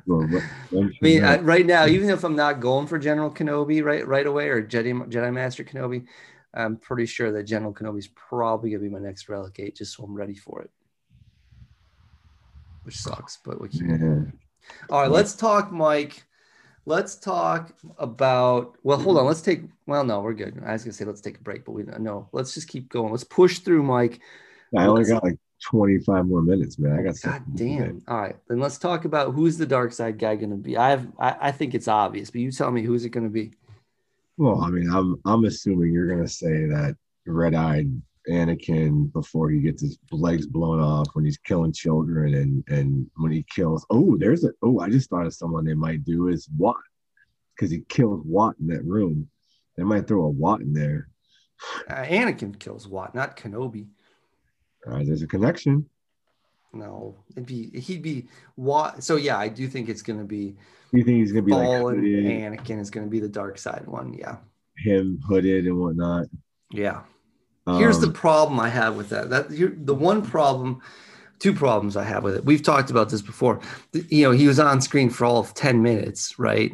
Well, I mean, I, right now, even if I'm not going for General Kenobi right right away or Jedi Jedi Master Kenobi, I'm pretty sure that General Kenobi is probably gonna be my next relegate, just so I'm ready for it. Which sucks, but we can't. yeah. All right, let's talk, Mike. Let's talk about. Well, hold on. Let's take. Well, no, we're good. I was gonna say let's take a break, but we no. Let's just keep going. Let's push through, Mike. I only got like 25 more minutes, man. I got God something to do. damn. All right, then let's talk about who's the dark side guy going to be. I have, I, I think it's obvious, but you tell me who's it going to be. Well, I mean, I'm I'm assuming you're gonna say that red-eyed Anakin before he gets his legs blown off when he's killing children and and when he kills. Oh, there's a. Oh, I just thought of someone they might do is Wat because he kills Wat in that room. They might throw a Wat in there. Uh, Anakin kills Wat, not Kenobi. Uh, there's a connection. No, it'd be he'd be Wat. So yeah, I do think it's going to be You think he's gonna be like Fallen hooded, Anakin is going to be the dark side one. Yeah, him hooded and whatnot? yeah. Here's the Um, problem I have with that. That the one problem, two problems I have with it. We've talked about this before. You know, he was on screen for all of ten minutes, right?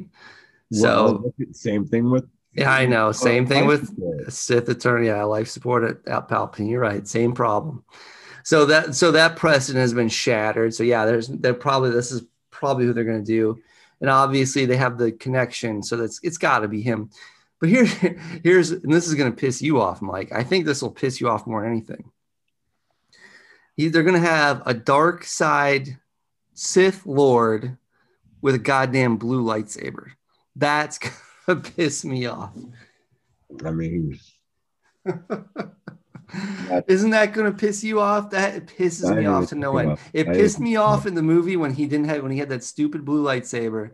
well, So same thing with yeah, I know. Same thing with support. Sith Eternal, yeah, life support at, at Palpatine. You're right. Same problem. So that so that precedent has been shattered. So yeah, there's they're probably this is probably who they're going to do, and obviously they have the connection. So that's it's got to be him. But here here's and this is going to piss you off, Mike. I think this will piss you off more than anything. They're going to have a dark side Sith Lord with a goddamn blue lightsaber. That's going to piss me off. I mean, Isn't that going to piss you off? That pisses me off to no end. It pissed is me off off. in the movie when he didn't have when he had that stupid blue lightsaber.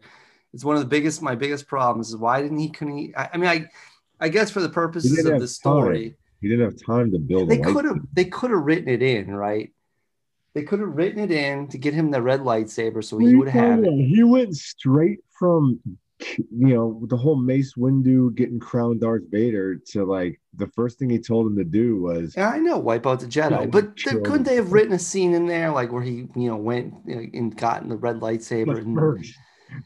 It's one of the biggest my biggest problems is why didn't he couldn't he, I, I mean I I guess for the purposes of the story, time. He didn't have time to build. they could have they could have written it in, right? They could have written it in to get him the red lightsaber so he would have it. He went straight from, you know, the whole Mace Windu getting crowned Darth Vader to like the first thing he told him to do was Yeah, I know, wipe out the Jedi. Yeah, but couldn't they have written a scene in there like where he, you know, went you know, and gotten the red lightsaber and, first,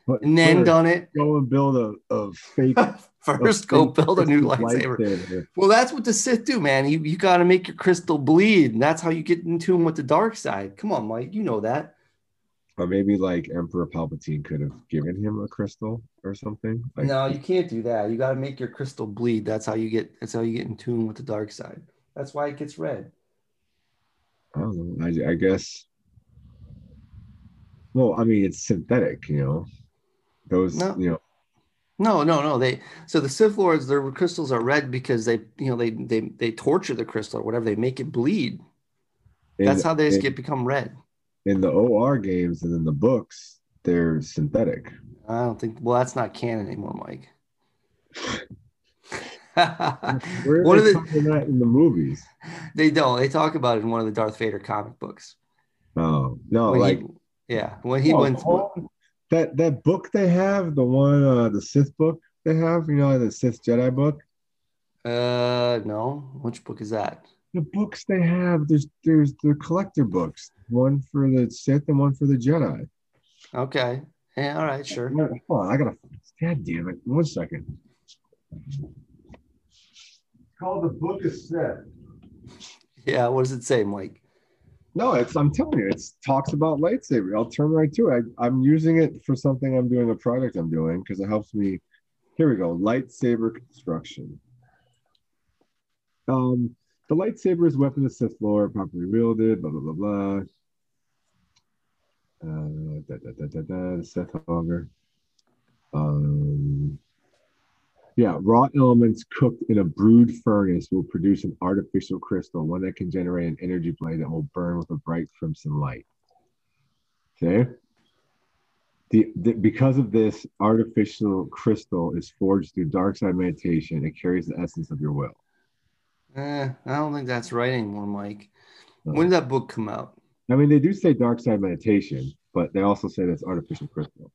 but and then done it? go and build a, a fake. First, go fake build a new crystal lightsaber. Well, that's what the Sith do, man. You, you got to make your crystal bleed. And that's how you get in tune with the dark side. Come on, Mike. You know that. Or maybe like Emperor Palpatine could have given him a crystal or something. Like, no, you can't do that. You got to make your crystal bleed. That's how you get. That's how you get in tune with the dark side. That's why it gets red. I don't know. I, I guess. Well, I mean, it's synthetic, you know. Those, No. you know, No, no, no. They so the Sith Lords, their crystals are red because they, you know, they they they torture the crystal or whatever. They make it bleed. That's how they get become red. in the OR games and in the books, they're synthetic. I don't think. Well, that's not canon anymore, Mike. Where are one of they the talking that in the movies? they don't. They talk about it in one of the Darth Vader comic books. Oh no, When he- like yeah, when he oh, went. That that book they have, the one uh the Sith book they have, you know, the Sith Jedi book. Uh, no. Which book is that? The books they have, there's there's the collector books, one for the Sith and one for the Jedi. Okay. Yeah. All right. Sure. Hold on, I gotta. God damn it! One second. It's called the Book of Sith. Yeah. What does it say, Mike? No, it's I'm telling you, it talks about lightsaber. I'll turn right to it. I, I'm using it for something I'm doing, a project I'm doing, because it helps me. Here we go. Lightsaber construction. Um, the lightsaber is weapon of Sith Lord, properly wielded, blah blah blah blah. Uh, da, da, da, da, da, Sith hunger. Um, yeah, raw elements cooked in a brewed furnace will produce an artificial crystal, one that can generate an energy blade that will burn with a bright crimson light. Okay. The, the, because of this artificial crystal is forged through dark side meditation, it carries the essence of your will. Eh, I don't think that's right anymore, Mike. When did that book come out? I mean, they do say dark side meditation, but they also say that's artificial crystal.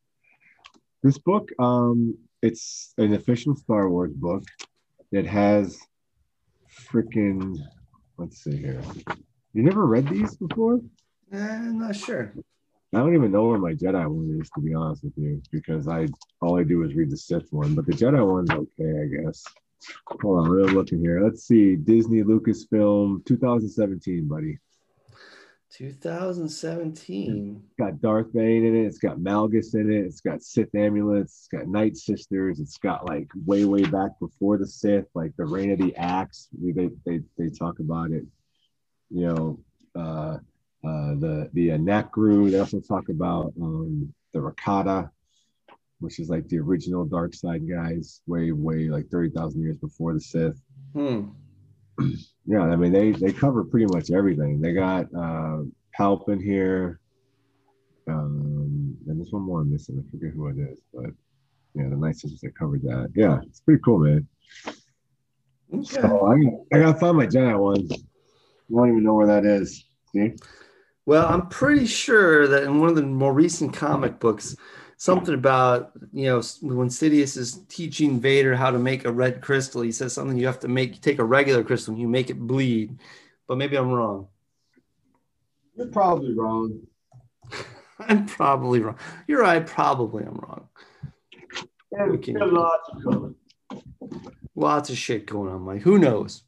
This book, um, it's an official Star Wars book. It has freaking. Let's see here. You never read these before? Eh, I'm not sure. I don't even know where my Jedi one is, to be honest with you, because I all I do is read the Sith one, but the Jedi one's okay, I guess. Hold on, we're looking here. Let's see, Disney Lucasfilm, 2017, buddy. 2017. It's got Darth Bane in it. It's got Malgus in it. It's got Sith amulets. It's got Night Sisters. It's got like way, way back before the Sith, like the Reign of the Axe. We- They they they talk about it. You know, uh, uh, the the uh, Nakru. They also talk about um, the Rakata, which is like the original Dark Side guys, way, way like thirty thousand years before the Sith. Hmm. Yeah, I mean they they cover pretty much everything. They got uh Palp in here. Um and there's one more I'm missing. I forget who it is, but yeah, the Night Sisters that covered that. Yeah, it's pretty cool, man. Okay. So I, I gotta find my giant ones. I don't even know where that is. See? Well, I'm pretty sure that in one of the more recent comic books, something about you know when Sidious is teaching Vader how to make a red crystal, he says something you have to make. Take a regular crystal and you make it bleed. But maybe I'm wrong. You're probably wrong. I'm probably wrong. You're right. Probably I'm wrong. Lots of. Lots of shit going on, Mike. Who knows?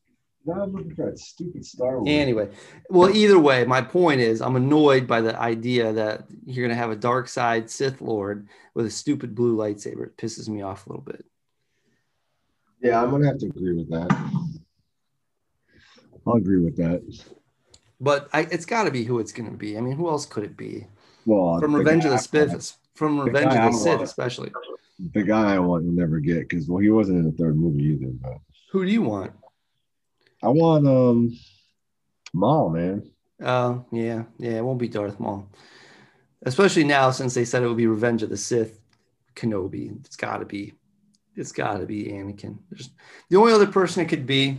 Now I'm looking for that stupid Star Wars. Anyway, well, either way, my point is I'm annoyed by the idea that you're going to have a dark side Sith Lord with a stupid blue lightsaber. It pisses me off a little bit. yeah, I'm gonna have to agree with that. I'll agree with that. But I, it's got to be who it's going to be. I mean, who else could it be? Well, From Revenge of the Sith, from Revenge of the Sith, especially. the guy I want will never get because well, he wasn't in the third movie either. But Who do you want? I want um Maul, man. Oh, yeah, yeah, it won't be Darth Maul. Especially now, since they said it would be Revenge of the Sith, Kenobi. It's got to be. It's got to be Anakin. There's, the only other person it could be,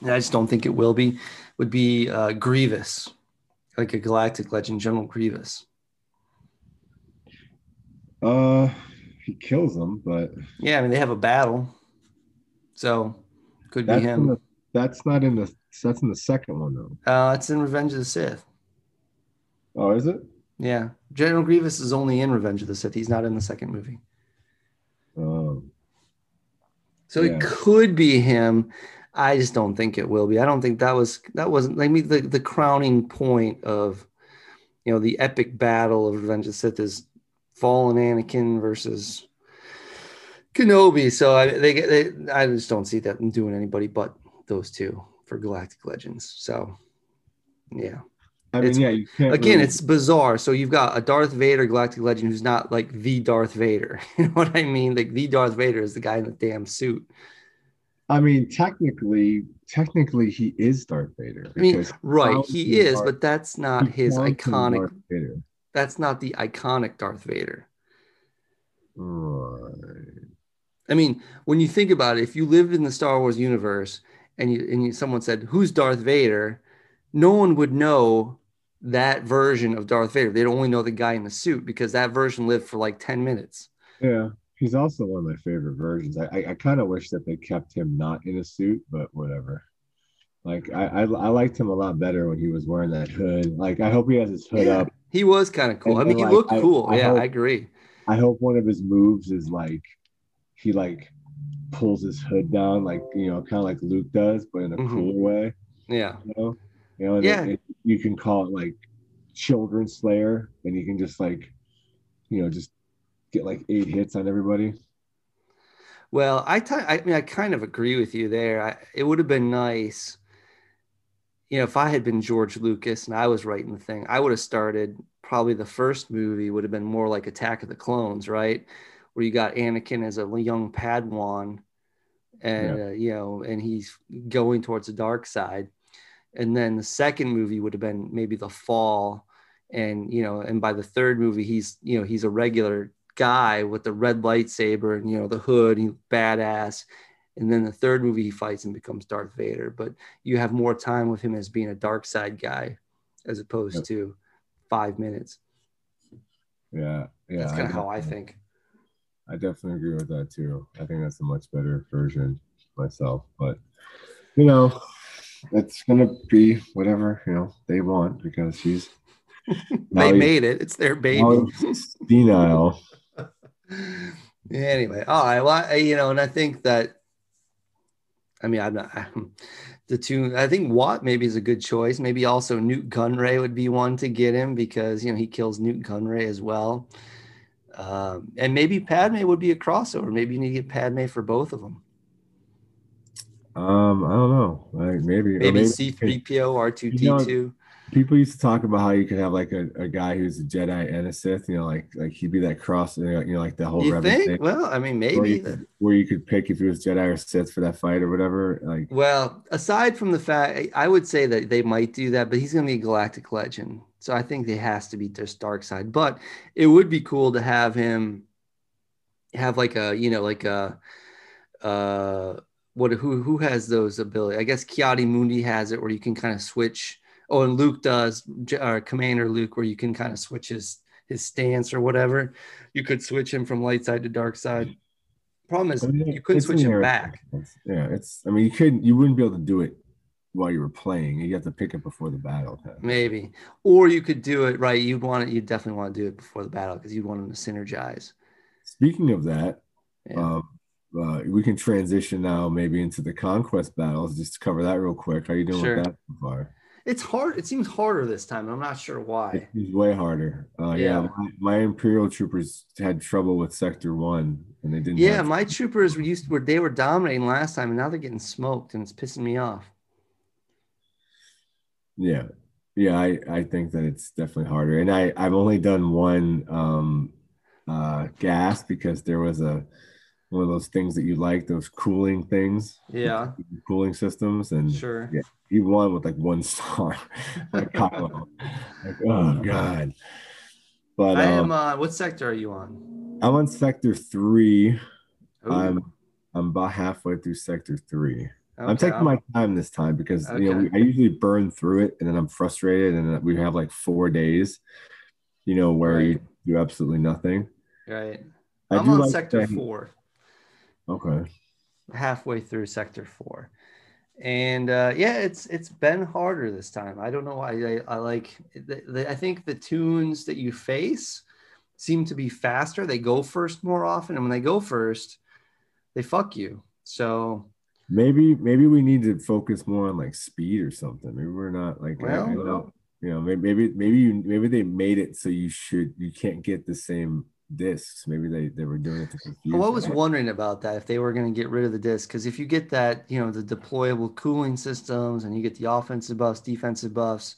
and I just don't think it will be, would be uh, Grievous, like a galactic legend, General Grievous. Uh, he kills them, but Yeah, I mean they have a battle, so could be that's in him. That's not in the that's in the second one though. Uh, it's in Revenge of the Sith. Oh, is it? Yeah, General Grievous is only in Revenge of the Sith. He's not in the second movie. Um, So Yeah. it could be him. I just don't think it will be. I don't think that was that wasn't like me the, the crowning point of you know the epic battle of Revenge of the Sith is fallen Anakin versus Kenobi. So I they, they I just don't see that doing anybody but those two for Galactic Legends. So yeah. I mean, It's- yeah, you can't Again, really- it's bizarre. So you've got a Darth Vader Galactic Legend who's not like the Darth Vader. You know what I mean? Like the Darth Vader is the guy in the damn suit. I mean, technically, technically, he is Darth Vader. I mean, right, he is, Darth- but that's not his iconic. Darth Vader. That's not the iconic Darth Vader. Right. I mean, when you think about it, if you lived in the Star Wars universe and you and you, someone said, "Who's Darth Vader?" no one would know that version of Darth Vader. They'd only know the guy in the suit because that version lived for like ten minutes. Yeah, he's also one of my favorite versions. I I, I kind of wish that they kept him not in a suit, but whatever. Like I, I I liked him a lot better when he was wearing that hood. Like I hope he has his hood Yeah, up. he was kind of cool. I mean, he then, looked I- cool. I yeah, hope- I agree. I hope one of his moves is like he like pulls his hood down, like you know, kind of like Luke does, but in a Mhm. cooler way. Yeah, You know, you know, Yeah. it- it- you can call it like Children Slayer, and you can just like, you know, just get like eight hits on everybody. Well, I I mean, I kind of agree with you there. I, it would have been nice, you know, if I had been George Lucas and I was writing the thing, I would have started probably the first movie would have been more like Attack of the Clones, right? Where you got Anakin as a young Padawan, and uh, you know, and he's going towards the dark side, and then the second movie would have been maybe the fall, and you know, and by the third movie, he's you know he's a regular guy with the red lightsaber and you know the hood, he's badass. And then the third movie he fights and becomes Darth Vader, but you have more time with him as being a dark side guy, as opposed to five minutes. Yeah, yeah. That's kind of how I think. I definitely agree with that too. I think that's a much better version myself, but you know, it's gonna be whatever you know they want because he's now They made it. It's their baby. senile. anyway, all right. Well, I, you know, and I think that, I mean, I'm not the two. I think Wat maybe is a good choice. Maybe also Nute Gunray would be one to get him because you know he kills Nute Gunray as well. Um, and maybe Padme would be a crossover. Maybe you need to get Padme for both of them. Um, I don't know. Like maybe Maybe C three PO R two D know, two. people used to talk about how you could have like a, a guy who's a Jedi and a Sith. You know, like like he'd be that cross. You know, like the whole You think? thing. Well, I mean, Where maybe. you, could, where you could pick if he was Jedi or Sith for that fight or whatever. Like Well, aside from the fact, I would say that they might do that, but he's going to be a galactic legend. So I think it has to be just dark side. But it would be cool to have him have like a, you know, like a, uh, what, who, who has those abilities? I guess Ki-Adi-Mundi has it where you can kind of switch. Oh, and Luke does, or Commander Luke, where you can kind of switch his, his stance or whatever. You could switch him from light side to dark side. Problem is, I mean, you couldn't switch him back. Yeah, it's. I mean, you couldn't. You wouldn't be able to do it while you were playing. You have to pick it before the battle. Maybe. Or you could do it right. You'd want it, you'd definitely want to do it before the battle because you'd want them to synergize. Speaking of that, Yeah. um, uh, we can transition now maybe into the conquest battles. Just to cover that real quick. How are you doing Sure. with that so far? it's hard. It seems harder this time. I'm not sure why. It's way harder. Uh, yeah, Yeah. my, my Imperial troopers had trouble with Sector One, and they didn't. Yeah, my troopers were used were they were dominating last time and now they're getting smoked and it's pissing me off. Yeah. Yeah, I, I think that it's definitely harder. And I, I've only done one um uh gas because there was a one of those things that you like, those cooling things, Yeah, cooling systems, and sure. Yeah. he won with like one star. like, oh god. But I um, am uh what sector are you on? I'm on sector three. Ooh, I'm I'm about halfway through sector three. I'm okay. taking my time this time because you know we, I usually burn through it and then I'm frustrated and we have like four days, you know, where you do absolutely nothing. right. I I'm do on like sector four. Okay. halfway through sector four and uh yeah it's it's been harder this time i don't know why i, I like the, the, i think the toons that you face seem to be faster they go first more often and when they go first they fuck you so Maybe maybe we need to focus more on like speed or something. Maybe we're not like I- I Well- know, you know maybe maybe maybe you maybe they made it so you should you can't get the same discs. Maybe they they were doing it to confuse. well, i was wondering about that if they were going to get rid of the disc because if you get that you know the deployable cooling systems and you get the offensive buffs defensive buffs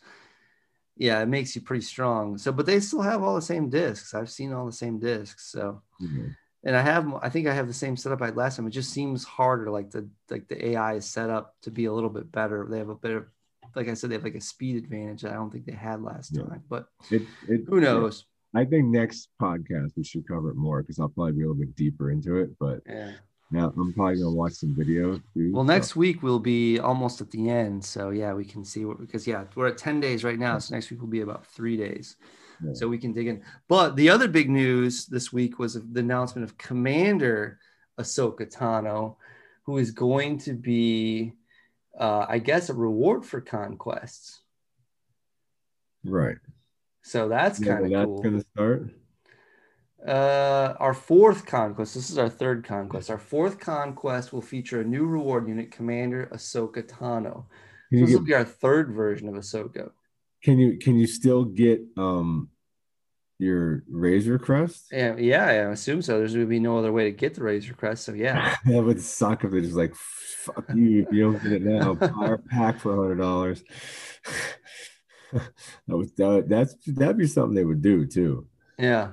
yeah it makes you pretty strong so but they still have all the same discs i've seen all the same discs so Mhm. And I have I think I have the same setup I had last time. It just seems harder. Like the like the AI is set up to be a little bit better. They have a better, like I said, they have like a speed advantage that I don't think they had last Yeah. time. But It, it, who knows? I think next podcast we should cover it more because I'll probably be a little bit deeper into it. But Yeah. now I'm probably gonna watch some videos. Too, Well, so- next week we'll be almost at the end. So yeah, we can see what because yeah, we're at 10 days right now. So next week will be about three days. Yeah. So we can dig in. But the other big news this week was the announcement of Commander Ahsoka Tano, who is going to be, uh, I guess, a reward for conquests. right. So that's kind of that's cool. gonna start. Uh, our fourth conquest. This is our third conquest. Our fourth conquest will feature a new reward unit, Commander Ahsoka Tano. So this will be our third version of Ahsoka. can you can you still get um your Razor Crest? Yeah, yeah, I assume so. There's to be no other way to get the Razor Crest. So yeah, that would suck if they just like fuck you if you don't get it now. Buy pack for a hundred dollars. that was that, would- that's that'd be something they would do too. yeah.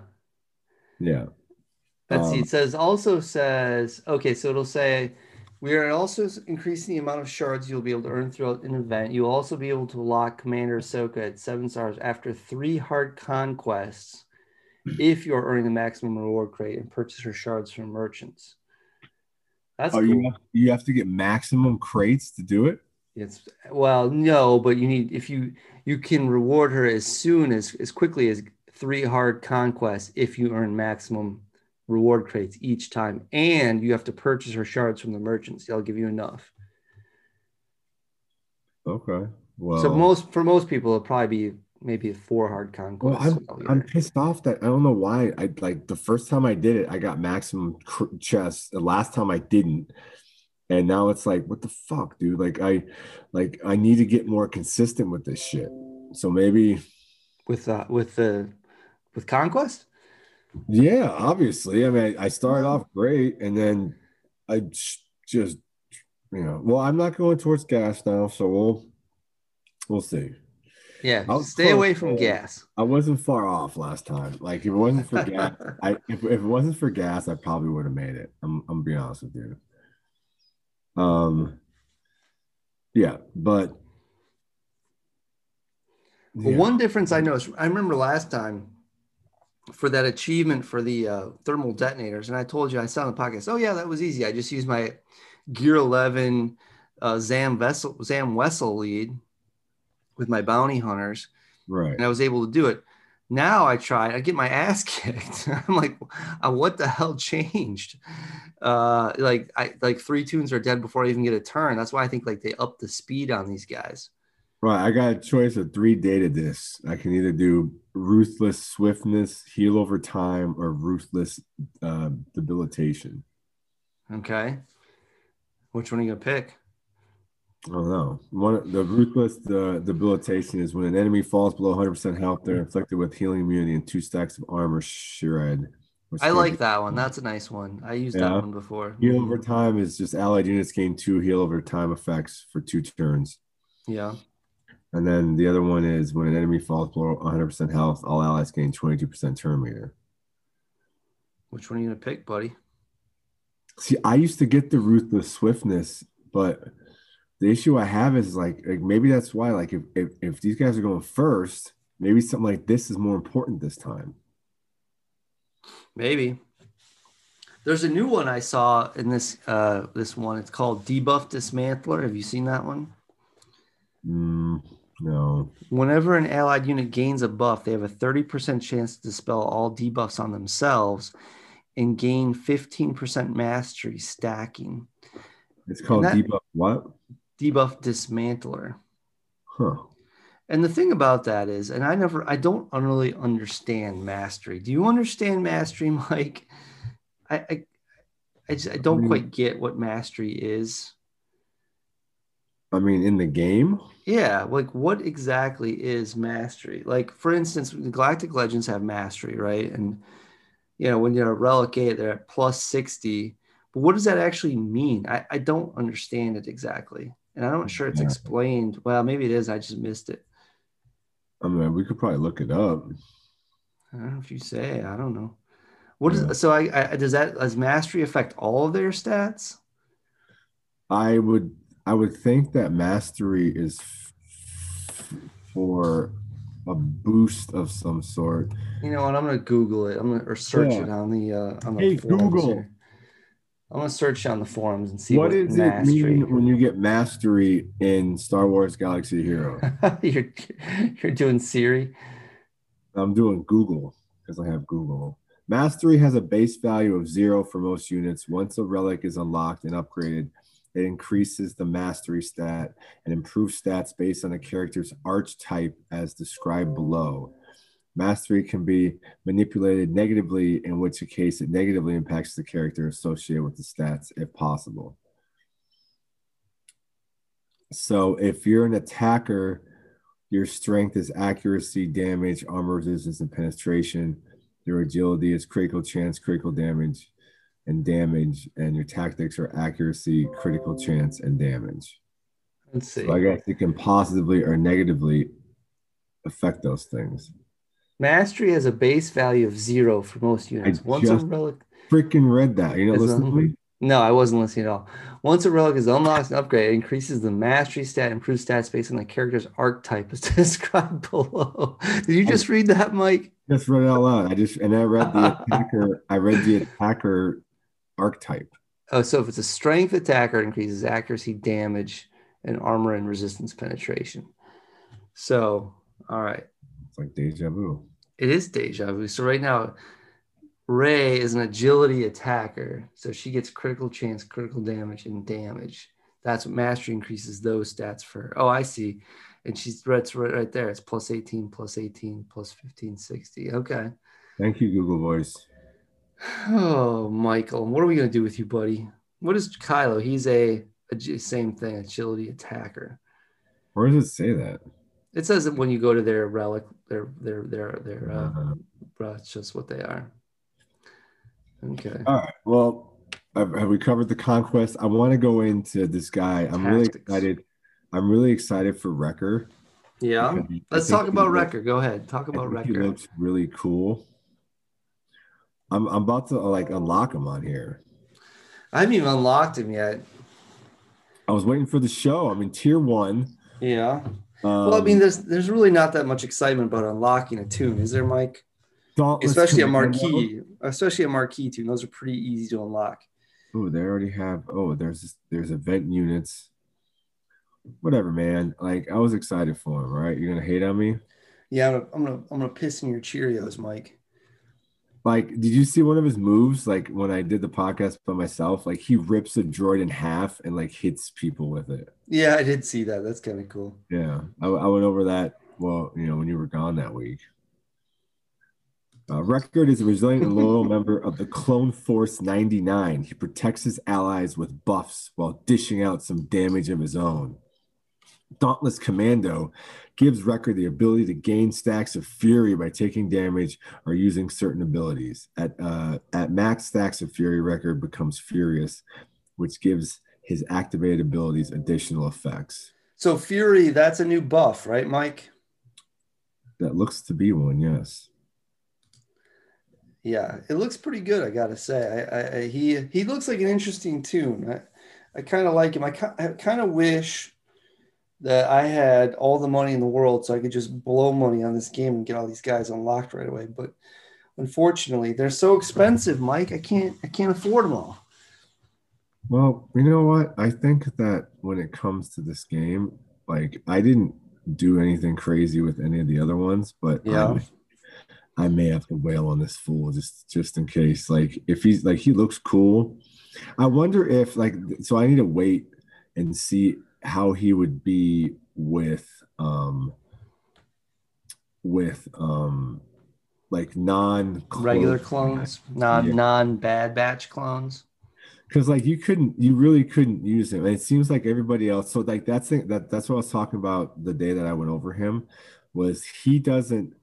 Yeah. Let's see. Um, It says also says okay. So it'll say we are also increasing the amount of shards you'll be able to earn throughout an event. You'll also be able to lock Commander Ahsoka at seven stars after three hard conquests, if you're earning the maximum reward crate and purchase her shards from merchants. That's Oh, cool. you have, you have to get maximum crates to do it. It's well, no, but you need if you you can reward her as soon as as quickly as three hard conquests if you earn maximum reward crates each time, and you have to purchase her shards from the merchants. They'll give you enough. Okay. Well, so most for most people, it'll probably be maybe four hard well, conquests. I'm I'm pissed off that I don't know why I like the first time I did it, I got maximum cr- chest. The last time I didn't, and now it's like, what the fuck, dude? Like I, like I need to get more consistent with this shit. So maybe, with uh, with the with conquest. Yeah, obviously. I mean, I, started off great, and then I just, you know, well, I'm not going towards gas now, so we'll, we'll see. Yeah, I'll stay close away from gas. I wasn't far off last time. Like if it wasn't for gas, I if, if it wasn't for gas, I probably would have made it. I'm I'm being honest with you. Um yeah, but Well, one difference I noticed, I remember last time for that achievement for the uh, thermal detonators, and I told you I saw on the podcast. Oh yeah, that was easy. I just used my Gear 11 uh, Zam Wesell Zam Wesell lead with my bounty hunters, right. and I was able to do it. Now I try, I get my ass kicked. I'm like, uh, what the hell changed? Uh, like I like three toons are dead before I even get a turn. That's why I think like they up the speed on these guys. Right. I got a choice of three data discs. I can either do ruthless swiftness, heal over time, or ruthless uh, debilitation. Okay. Which one are you gonna pick? I don't know. One the ruthless the debilitation is when an enemy falls below 100% health, they're inflicted with healing immunity and two stacks of armor shred. I like that one. That's a nice one. I used Yeah. that one before. Heal over time is just allied units gain two heal over time effects for two turns. Yeah. And then the other one is when an enemy falls below 100% health, all allies gain 22% turn meter. Which one are you gonna pick, buddy? See, I used to get the ruthless swiftness, but the issue I have is like, like maybe that's why, like, if, if if these guys are going first, maybe something like this is more important this time. Maybe. There's a new one I saw in this uh, this one. It's called Debuff Dismantler. Have you seen that one? Mm, no. Whenever an allied unit gains a buff, they have a 30% chance to dispel all debuffs on themselves and gain 15% mastery stacking. It's called that- debuff what? Debuff Dismantler. Huh. And the thing about that is, and I never, I don't really understand mastery. Do you understand mastery, Mike? I, I, I, just, I don't mean- quite get what mastery is. I mean, in the game? Yeah, like what exactly is mastery? Like, for instance, the Galactic Legends have mastery, right? And you know, when you're a relic eight, they're at plus 60. But what does that actually mean? I, I don't understand it exactly. And I'm not sure it's Yeah. explained. Well, maybe it is. I just missed it. I mean, we could probably look it up. I don't know if you say. I don't know. what Yeah. so? I, I does that does mastery affect all of their stats? I would I would think that mastery is f- for a boost of some sort. You know what? I'm gonna Google it. I'm gonna or search Yeah. it on the uh, on the Hey, Google. here. I'm gonna search on the forums and see what what, does it mean when you get mastery in Star Wars Galaxy Hero? you're you're doing Siri. I'm doing Google because I have Google. Mastery has a base value of zero for most units. Once a relic is unlocked and upgraded, it increases the mastery stat and improves stats based on a character's archetype as described below. Mastery can be manipulated negatively, in which case it negatively impacts the character associated with the stats if possible. So if you're an attacker, your strength is accuracy, damage, armor resistance, and penetration. Your agility is critical chance, critical damage, and damage. And your tactics are accuracy, critical chance, and damage. Let's see. So I guess it can positively or negatively affect those things. Mastery has a base value of zero for most units. Once just- a relic Freaking read that. You know, Is listen to me. No, I wasn't listening at all. Once a relic is unlocked and upgraded, it increases the mastery stat, improves stats based on the character's archetype as described below. Did you just read that, Mike? Just read it out loud. I just and I read the attacker. I read the attacker archetype. Oh, so if it's a strength attacker, it increases accuracy, damage, and armor and resistance penetration. So, all right. It's like deja vu. It is deja vu. So right now, Rey is an agility attacker. So she gets critical chance, critical damage, and damage. That's what mastery increases those stats for. Oh, I see. And she's right, right, right there. It's plus 18, plus 18, plus 15, 60. Okay. Thank you, Google Voice. Oh, Michael, what are we going to do with you, buddy? What is Kylo? He's a, a same thing, agility attacker. Where does it say that? It says that when you go to their relic, their their their their uh, that's just what they are. Okay. all right. Well, have, have we covered the conquest? I want to go into this guy. I'm really excited. I'm really excited for Wrecker. Yeah. Let's talk about Wrecker. Go ahead. Talk about think he looks really cool. I'm I'm about to like unlock him on here. I haven't even unlocked him yet. I was waiting for the show. I'm in tier one. Yeah. Um, Well, I mean, there's there's really not that much excitement about unlocking a toon, is there, Mike? Dauntless Especially a marquee, especially a marquee toon. Those are pretty easy to unlock. Oh, they already have. Oh, there's there's event units. Whatever, man. Like I was excited for him. Right? You're gonna hate on me. Yeah, I'm gonna I'm gonna, I'm gonna piss in your Cheerios, Mike. Like, did you see one of his moves? Like when I did the podcast by myself, like he rips a droid in half and like hits people with it. Yeah, I did see that. That's kind of cool. Yeah, I, I went over that. Well, you know, when you were gone that week. Uh, Wrecker is a resilient and loyal member of the Clone Force 99. He protects his allies with buffs while dishing out some damage of his own. Dauntless Commando gives Wrecker the ability to gain stacks of fury by taking damage or using certain abilities. At uh, at max stacks of fury, Wrecker becomes furious, which gives his activated abilities additional effects. So Fury, that's a new buff, right, Mike? That looks to be one, yes. Yeah, it looks pretty good. I gotta say, I, I, I he he looks like an interesting toon. I, I kind of like him. I, I kind of wish that I had all the money in the world so I could just blow money on this game and get all these guys unlocked right away. But Unfortunately, they're so expensive, Mike. I can't I can't afford them all. Well, you know what? I think that when it comes to this game, like I didn't do anything crazy with any of the other ones, but Yeah. I, I may have to wail on this fool just just in case. Like if he's like he looks cool. I wonder if like so I need to wait and see how he would be with um with um like non Regular clones, non Yeah. non bad batch clones. because like you couldn't you really couldn't use him and it seems like everybody else so like that's the, that that's what i was talking about the day that i went over him was he doesn't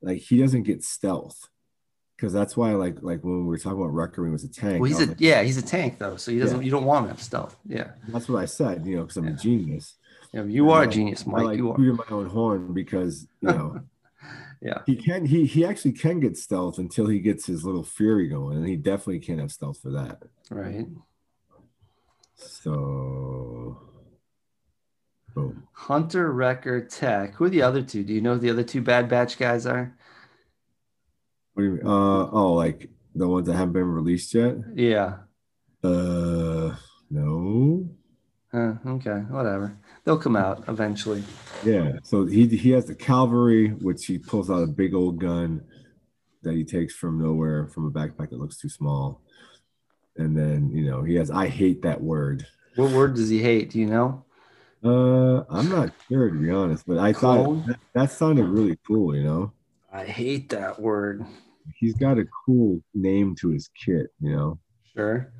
like he doesn't get stealth because that's why like like when we were talking about Wrecker when he was a tank Well, he's I a like, yeah, he's a tank though, so he doesn't. Yeah. You don't want him to have stealth. Yeah, that's what i said you know because i'm a genius yeah you are a I- genius, i Mike. like you are. my own horn because you know Yeah. he can he he actually can get stealth until he gets his little fury going and he definitely can't have stealth for that Right. so boom Hunter, Wrecker, Tech. Who are the other two? Do you know who the other two Bad Batch guys are? What do you mean? Uh oh, like the ones that haven't been released yet? Yeah. Uh no. Uh, okay. Whatever. They'll come out eventually. Yeah. So he he has the cavalry, which he pulls out a big old gun that he takes from nowhere from a backpack that looks too small. And then, you know, he has I hate that word. What word does he hate? Do you know? Uh I'm not sure to be honest, but I thought that, that sounded really cool, you know. I hate that word. He's got a cool name to his kit, you know. Sure.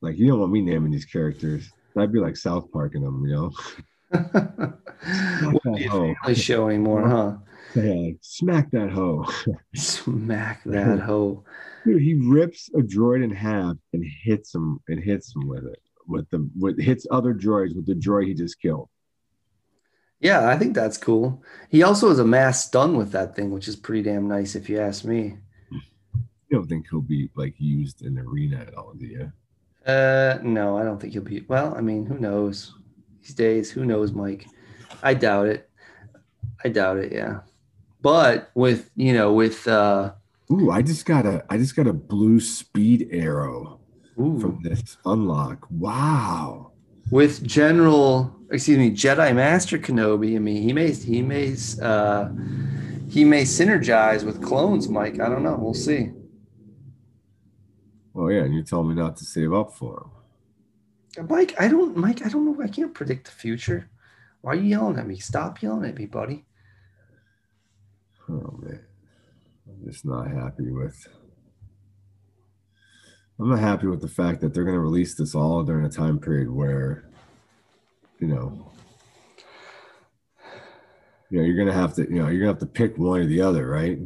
Like you don't want me naming these characters. I'd be like South Park in them, you know. Won't be a hoe. family show anymore, huh? Yeah, smack that hoe. Smack that hoe. Dude, he rips a droid in half and hits him and hits him with it. With the with hits other droids with the droid he just killed. Yeah, I think that's cool. He also has a mass stun with that thing, which is pretty damn nice if you ask me. You don't think he'll be like used in the arena at all, do you? Uh, no, I don't think he'll be. Well, I mean, who knows? These days, who knows, Mike? I doubt it. I doubt it. Yeah, but with you know, with uh, Ooh, I just got a I just got a blue speed arrow ooh, from this unlock. Wow. With General, excuse me, Jedi Master Kenobi. I mean, he may he may uh, he may synergize with clones, Mike. I don't know. We'll see. Well, yeah, and you told me not to save up for him. Mike, I don't, Mike, I don't know. I can't predict the future. Why are you yelling at me? Stop yelling at me, buddy. Oh man. I'm just not happy with I'm not happy with the fact that they're gonna release this all during a time period where you know you know, you're gonna have to, you know, you're gonna have to pick one or the other, right?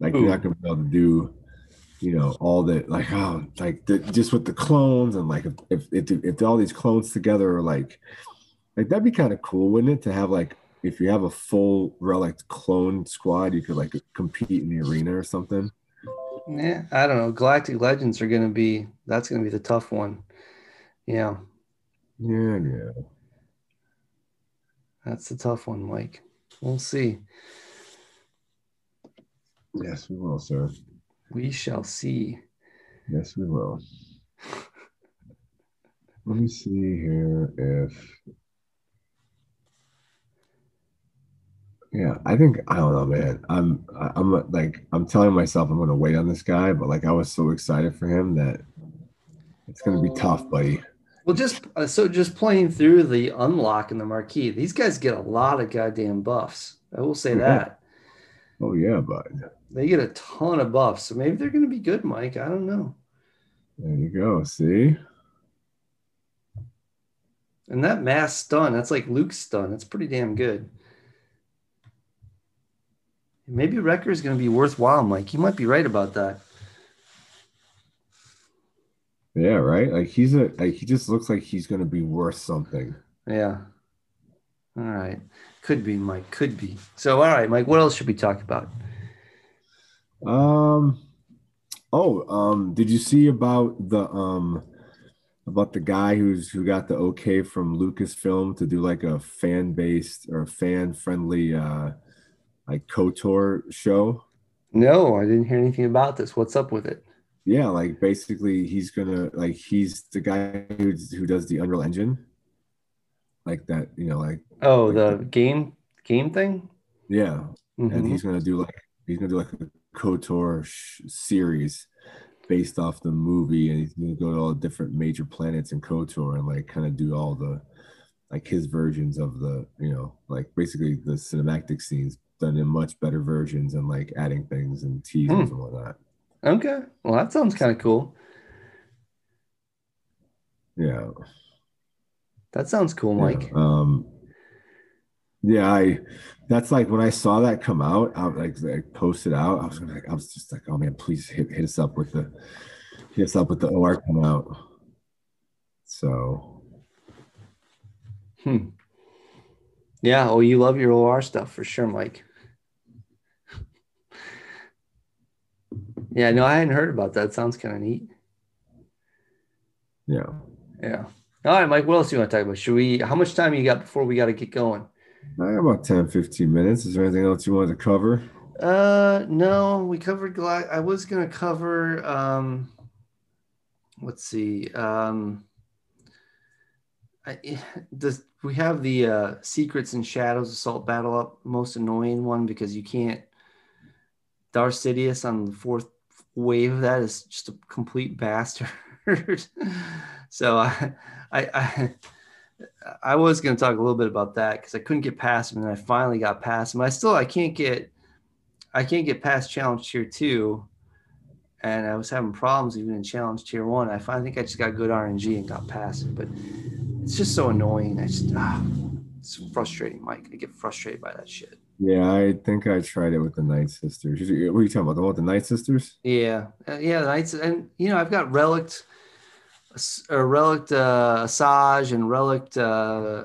Like Ooh. you're not gonna be able to do, you know, all that, like, oh, like the, just with the clones and like if if if, if all these clones together are like, like that'd be kind of cool, wouldn't it? To have like if you have a full relic clone squad, you could like compete in the arena or something. Yeah, I don't know. Galactic Legends are going to be that's going to be the tough one. Yeah, Yeah, yeah. that's the tough one, Mike. We'll see. Yes, we will, sir. We shall see. Yes, we will. Let me see here if. Yeah, I think I don't know, man. I'm I'm like I'm telling myself I'm gonna wait on this guy, but like I was so excited for him that it's gonna be tough, buddy. Well, just uh, so just playing through the unlock and the marquee, these guys get a lot of goddamn buffs. I will say Yeah. that Oh yeah, bud. they get a ton of buffs. So maybe they're going to be good, Mike. I don't know. There you go. See? And that mass stun, that's like Luke's stun. That's pretty damn good. Maybe Wrecker is going to be worthwhile, Mike. You might be right about that. Yeah, right. Like he's a like he just looks like he's gonna be worth something. Yeah. All right. Could be, Mike. Could be. So, all right, Mike, what else should we talk about? Um. Oh, um. Did you see about the um about the guy who's who got the okay from Lucasfilm to do like a fan based or fan friendly uh like Kotor show? No, I didn't hear anything about this. What's up with it? Yeah, like basically he's gonna like he's the guy who who does the Unreal Engine, like that. You know, like Oh, Like the the- game game thing. yeah, and Mhm. he's gonna do like he's gonna do like a KOTOR sh- series based off the movie, and he's gonna go to all the different major planets in KOTOR and like kind of do all the like his versions of the you know like basically the cinematic scenes done in much better versions and like adding things and teasers Hmm. and whatnot. Okay. Well, that sounds kind of cool. Yeah. That sounds cool, Yeah, Mike. Um, yeah, I. That's like when I saw that come out. I like, like posted out. I was gonna, I was just like, oh man, please hit, hit us up with the hit us up with the OR come out. So Hmm. Yeah. Oh, you love your OR stuff for sure, Mike. Yeah. No, I hadn't heard about that. Sounds kind of neat. yeah, Yeah. All right, Mike. What else do you want to talk about? Should we? How much time you got before we got to get going? I got about 10, 15 minutes. Is there anything else you wanted to cover? Uh, no, we covered. Gla- I was gonna cover. Um, let's see. Um, I, does we have the uh, secrets and shadows assault battle up most annoying one because you can't. Darth Sidious on the fourth wave that is just a complete bastard. so I, I, I, I was going to talk a little bit about that because I couldn't get past him, and I finally got past him. I still I can't get I can't get past challenge tier two, and I was having problems even in challenge tier one. I finally think I just got good RNG and got past it, but it's just so annoying. I just ah, it's frustrating, Mike. I get frustrated by that shit. Yeah, I think I tried it with the Night Sisters. What are you talking about? The one with the Night Sisters? Yeah, uh, yeah. The Knights, and you know, I've got relict, a relic uh, Asajj and relic uh,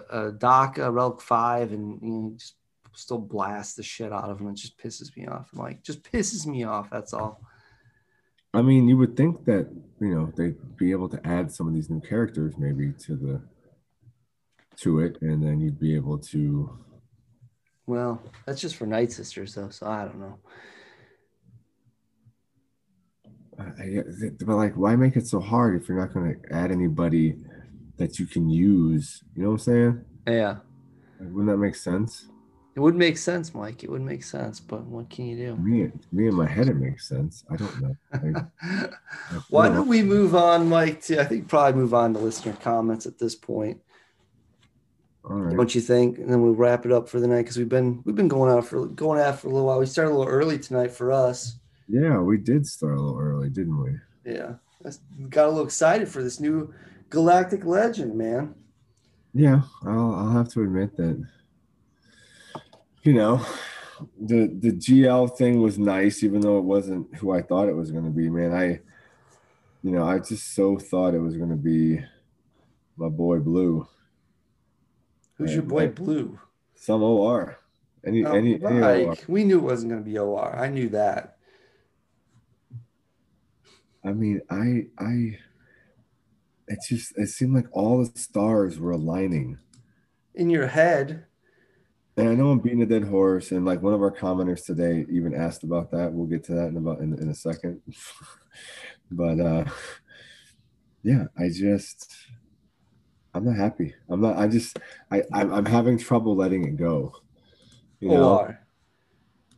uh, Daka, relic five, and you know, just still blast the shit out of them. It just pisses me off. I'm like, just pisses me off. That's all. I mean, you would think that you know they'd be able to add some of these new characters maybe to the to it, and then you'd be able to Well, that's just for Night Sisters, though. So I don't know. I, I- but like, why make it so hard if you're not going to add anybody that you can use? You know what I'm saying? Yeah, Like, wouldn't that make sense? it would make sense, Mike. It would make sense, but what can you do? me, me in my head, it makes sense. I don't know. Like, Why don't we move on, Mike? To I think probably move on to listener comments at this point. All right. Don't you think? And then we'll wrap it up for the night because we've been we've been going out for going out for a little while. We started a little early tonight for us. Yeah, we did start a little early, didn't we? Yeah, That's- got a little excited for this new galactic legend, man. Yeah, I'll, I'll have to admit that. You know, the the GL thing was nice, even though it wasn't who I thought it was going to be. Man, I, you know, I just so thought it was going to be my boy Blue, Who's your boy. Blue? some OR, any Oh, any, any OR. We knew it wasn't going to be OR. I knew that. I mean, I I. It just it seemed like all the stars were aligning. In your head, And I know I'm beating a dead horse, and like one of our commenters today even asked about that. We'll get to that in about in, in a second. but uh yeah, I just I'm not happy. I'm not. I just I I'm, I'm having trouble letting it go. You know? OR.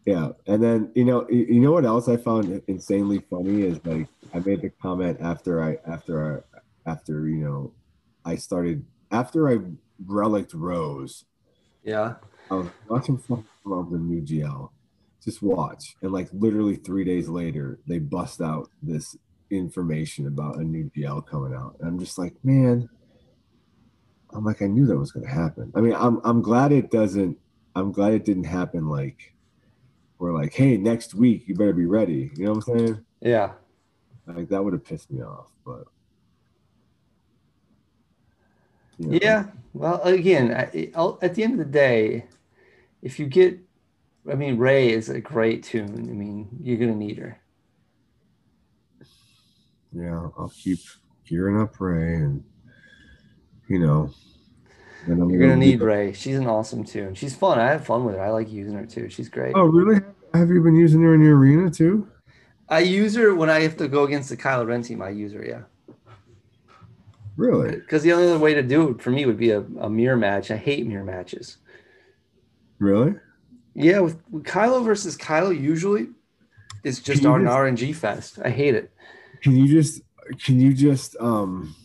Yeah, and then you know you you know what else I found insanely funny is like I made the comment after I after I after you know I started after I relicked Rose. Yeah. I was watching of the new GL. Just watch. And like literally three days later, they bust out this information about a new GL coming out. And I'm just like, man, I'm like, I knew that was gonna happen. I mean, I'm I'm glad it doesn't I'm glad it didn't happen like we're like, hey, next week you better be ready. You know what I'm saying? Yeah. Like that would have pissed me off, but you know. Yeah. Well, again, I- oh, at the end of the day, if you get, I mean, Rey is a great toon. I mean, you're gonna need her. yeah, I'll keep gearing up Rey and you know. You're gonna need Rey. She's an awesome toon. She's fun. I have fun with her. I like using her too. She's great. Oh, really? Have you been using her in your arena too? I use her when I have to go against the Kylo Ren team. I use her, yeah. Really? Because the only other way to do it for me would be a, a mirror match. I hate mirror matches. Really? Yeah, with, with Kylo versus Kylo, usually it's just an RNG fest. I hate it. Can you just can you just um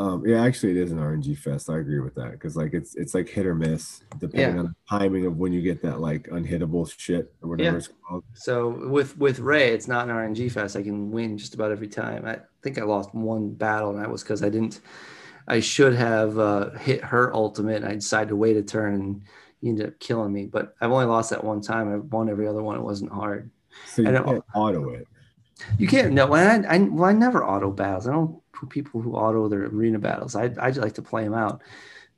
um yeah actually it is an RNG fest. I agree with that because like it's it's like hit or miss depending Yeah. on the timing of when you get that like unhittable shit or whatever Yeah. it's called. So with with Rey, it's not an RNG fest. I can win just about every time. I think I lost one battle, and that was because I didn't. I should have uh, hit her ultimate, and I decided to wait a turn, and he ended up killing me. But I've only lost that one time. I've won every other one. It wasn't hard. So you I can't auto it. You can't. No, I, I well, I never auto battles. I don't people who auto their arena battles. I I just like to play them out.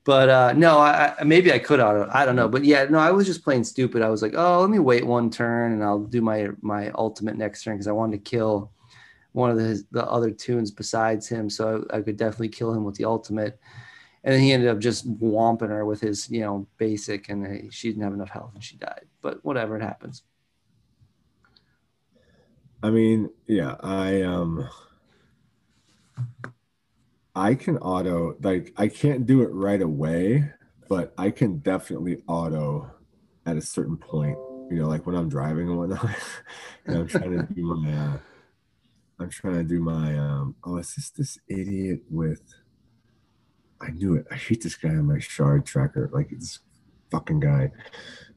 But uh, no, I, I maybe I could auto. I don't know. But yeah, no, I was just playing stupid. I was like, oh, let me wait one turn and I'll do my my ultimate next turn because I wanted to kill one of the the other toons besides him, so I, I could definitely kill him with the ultimate. And then he ended up just whomping her with his, you know, basic, and uh, she didn't have enough health and she died. But whatever, it happens. I mean, yeah, I um I can auto like I can't do it right away, but I can definitely auto at a certain point, you know, like when I'm driving and whatnot. and I'm trying to do my uh I'm trying to do my um oh is this this idiot with I knew it. I hate this guy on my shard tracker. Like this fucking guy.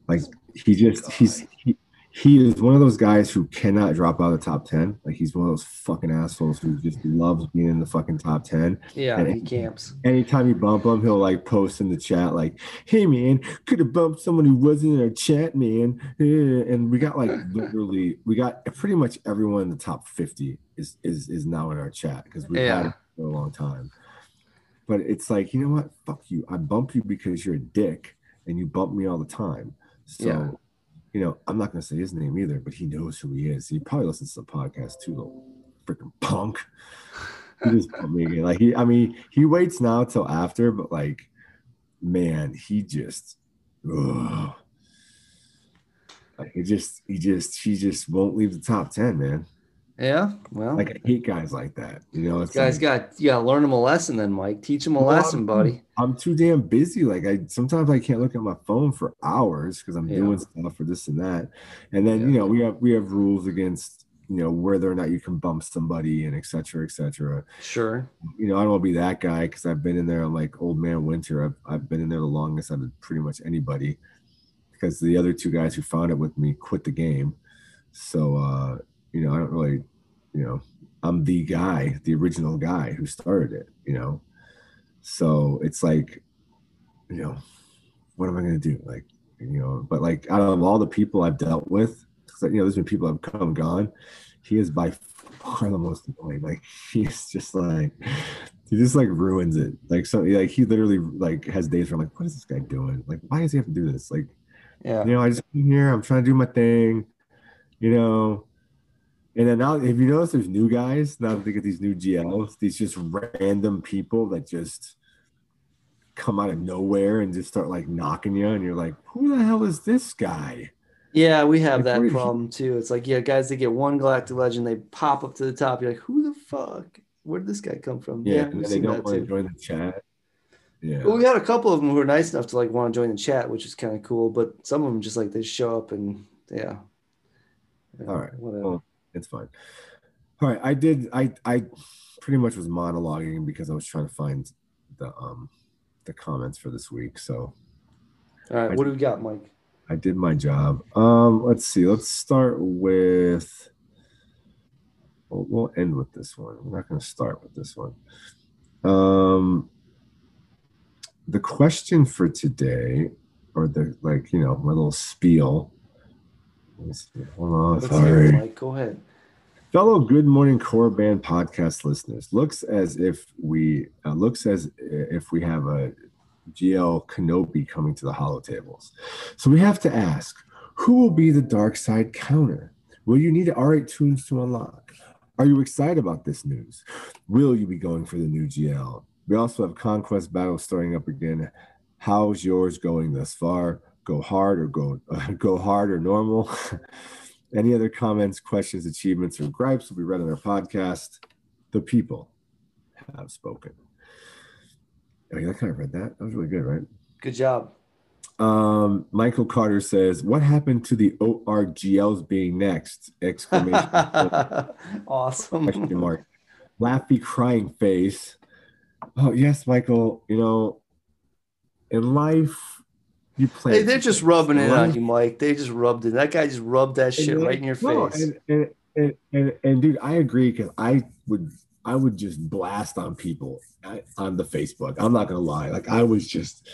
Like he just he's he, he is one of those guys who cannot drop out of the top 10. Like he's one of those fucking assholes who just loves being in the fucking top 10. Yeah, And- he camps. Anytime you bump him, he'll like post in the chat, like, hey man, could have bumped someone who wasn't in our chat, man. And we got like literally, we got pretty much everyone in the top 50 is is is now in our chat because we've had it for a long time. But it's like, you know what? Fuck you. I bump you because you're a dick and you bump me all the time. So Yeah. You know, I'm not gonna say his name either, but he knows who he is. He probably listens to the podcast too, little freaking punk. He just bumped me. Like he, I mean, he waits now till after, but like, man, he just, ugh. like he just, he just, he just won't leave the top ten, man. Yeah, well, Like I hate guys like that. You know, it's guys like, got you got to learn them a lesson, then, Mike. Teach them a Well, lesson, buddy. I'm too damn busy. Like I sometimes I can't look at my phone for hours because I'm Yeah. doing stuff for this and that. And then Yeah. you know we have we have rules against you know whether or not you can bump somebody and etc. cetera, et cetera. Sure. You know I don't want to be that guy because I've been in there. I'm like old man winter. I've I've been in there the longest out of pretty much anybody because the other two guys who found it with me quit the game. So uh, you know I don't really you know I'm the guy, the original guy who started it. You know. So it's like, you know, what am I gonna do? Like, you know, but like out of all the people I've dealt with, you know, there's been people I've come and gone. He is by far the most annoying. Like he's just like he just like ruins it. Like so like he literally like has days where I'm like, what is this guy doing? Like, why does he have to do this? Like, Yeah. you know, I just come here, I'm trying to do my thing, you know. And then now, if you notice, there's new guys now that they get these new GLs, these just random people that just come out of nowhere and just start like knocking you, and you're like, who the hell is this guy? Yeah, we have Like, that problem too. It's like, yeah, guys, they get one Galactic Legend, they pop up to the top. You're like, who the fuck? Where did this guy come from? Yeah, Yeah, and they don't want to join the chat. Yeah, Well, we had a couple of them who were nice enough to like want to join the chat, which is kind of cool. But some of them just like they show up and yeah. Yeah, All right. Whatever. Well, it's fine. All right, I did. I I pretty much was monologuing because I was trying to find the um the comments for this week. So All right. What do we got, Mike? I did my job. Um, let's see. Let's start with. We'll, we'll end with this one. We're not going to start with this one. Um, the question for today, or the like, you know, my little spiel. Let me see. Hold on. Let's Sorry. it, Mike. Go ahead. Fellow Good Morning Korriban podcast listeners, looks as if we uh, looks as if we have a GL Kenobi coming to the holo tables. So we have to ask, who will be the dark side counter? Will you need R8 toons to unlock? Are you excited about this news? Will you be going for the new GL? We also have Conquest Battle starting up again. How's yours going thus far? Go hard or go uh, go hard or normal. Any other comments, questions, achievements, or gripes will be read on our podcast. The people have spoken. Oh, yeah, I kind of read that. That was really good, right? Good job. Um, Michael Carter says, "What happened to the ORGLs being next?" Exclamation! awesome. question mark. Laughy crying face. Oh yes, Michael. You know, in life, you play. Hey, they're just rubbing it on you, Mike. They just rubbed it. That guy just rubbed that shit right in your No, face. and, and, and, and, and dude, I agree because I would I would just blast on people on the Facebook. I'm not gonna lie. Like I was just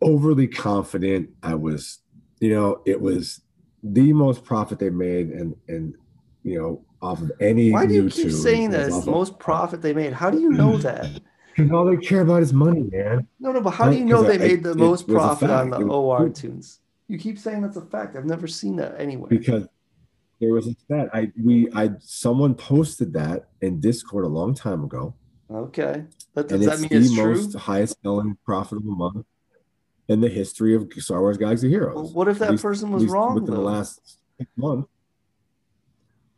overly confident. I was, you know, it was the most profit they made, and and you know, off of any. Why do you YouTube keep saying that it's the most profit they made? How do you know mm-hmm. that? Because all they care about is money, man. No, no, but how do you know they I- made the it most profit on the It was OR true. toons? You keep saying that's a fact. I've never seen that anywhere. Because there was a stat. I we I someone posted that in Discord a long time ago. Okay. But does and that it's mean the it's true? most highest selling profitable month in the history of Star Wars Galaxy Heroes. Well, what if that least- person was wrong, within the last six months.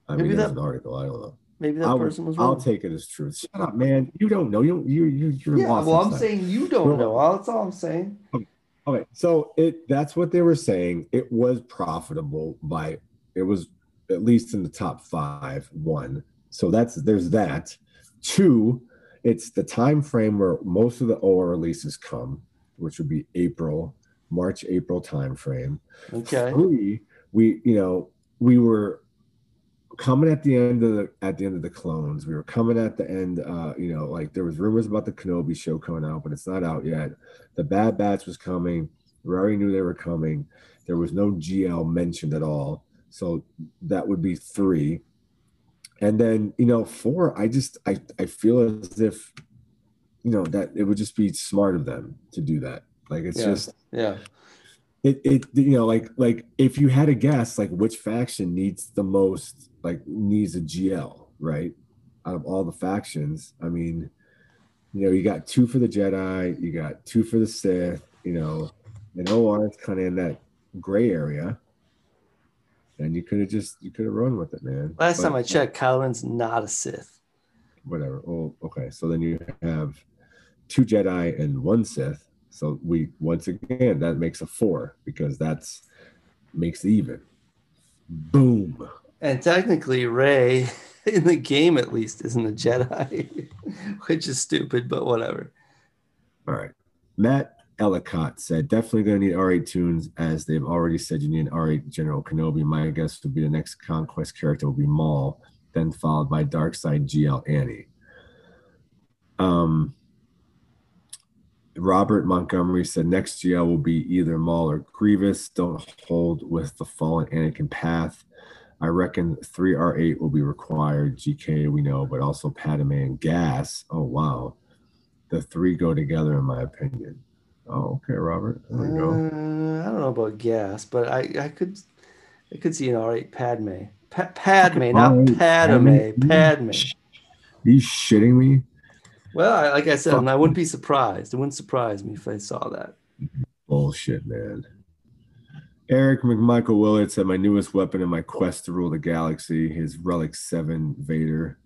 I Maybe mean, that's that- an article. I don't know. Maybe that I'll, person was wrong. I'll take it as truth. Shut up, man. You don't know. You don't. You you you're yeah, lost well, I'm saying you don't know. That's all I'm saying. Okay, so it that's what they were saying. It was profitable by it was at least in the top five. One, so that's there's that. Two, it's the time frame where most of the OR releases come, which would be April, March, April time frame. Okay. Three, we you know we were coming at the end of the at the end of the clones. We were coming at the end. Uh, you know, like there was rumors about the Kenobi show coming out, but it's not out yet. The Bad Batch was coming. We already knew they were coming. There was no GL mentioned at all, so that would be three. And then you know, four. I just I I feel as if you know that it would just be smart of them to do that. Like it's Yeah. just Yeah. it it you know like like if you had a guess like which faction needs the most like needs a gl right? Out of all the factions i mean you know you got two for the jedi you got two for the sith you know and or is kind of in that gray area. And you could have just you could have run with it man. Last But- time I checked, Kylo Ren's not a Sith. whatever. Oh okay so then you have two jedi and one sith. So we once again that makes a four because that's makes even. Boom And technically, Rey, in the game at least, isn't a Jedi, which is stupid, but whatever. all right matt ellicott said definitely going to need r8 toons as they've already said you need an r8 general kenobi my guess would be the next conquest character will be maul then followed by dark side gl annie um Robert Montgomery said next GL will be either Maul or Grievous. Don't hold with the fallen Anakin path. I reckon 3R8 will be required. GK, we know, but also Padme and Gas. Oh, wow. The three go together, in my opinion. Oh, okay, Robert. There we Uh, go. I don't know about gas, but I, I could I could see an all right Padme. Pa- Padme, not Padme. Padme. Padme. you shitting me? Well, I, like I said, I wouldn't be surprised. It wouldn't surprise me if I saw that. Bullshit, man. Eric McMichael Willard said, My newest weapon in my quest to rule the galaxy is Relic 7 Vader.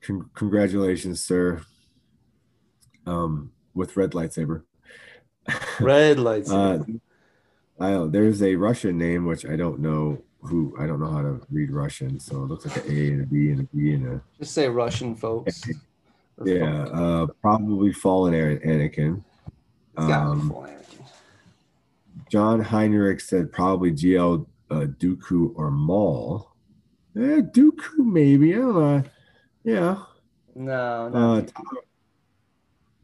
Con- congratulations, sir. Um, with red lightsaber. Red lights. Uh, I don't, there's a Russian name which I don't know who I don't know how to read Russian, so it looks like an A and a B and a B and a Just say Russian, folks. Yeah, uh, probably fallen Anakin. Um, full Anakin. John Heinrich said probably GL uh, Dooku or Maul. Eh, Dooku maybe. I don't know. Yeah. No, Uh. Tyler,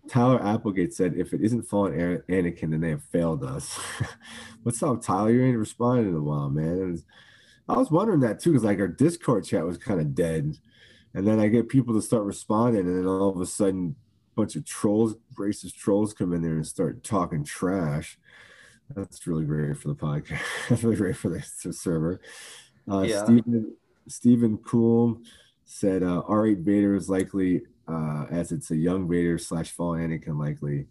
Tyler Applegate said if it isn't fallen An- Anakin, then they have failed us. What's up, Tyler? You ain't responded in a while, man. Was- I was wondering that too, because like our Discord chat was kind of dead, and then I get people to start responding, and then all of a sudden, a bunch of trolls, racist trolls, come in there and start talking trash. That's really great for the podcast. That's really great for the server. Uh, Yeah. Stephen Stephen Cool said uh, R8 Vader is likely, uh, as it's a young Vader slash fallen Anakin likely.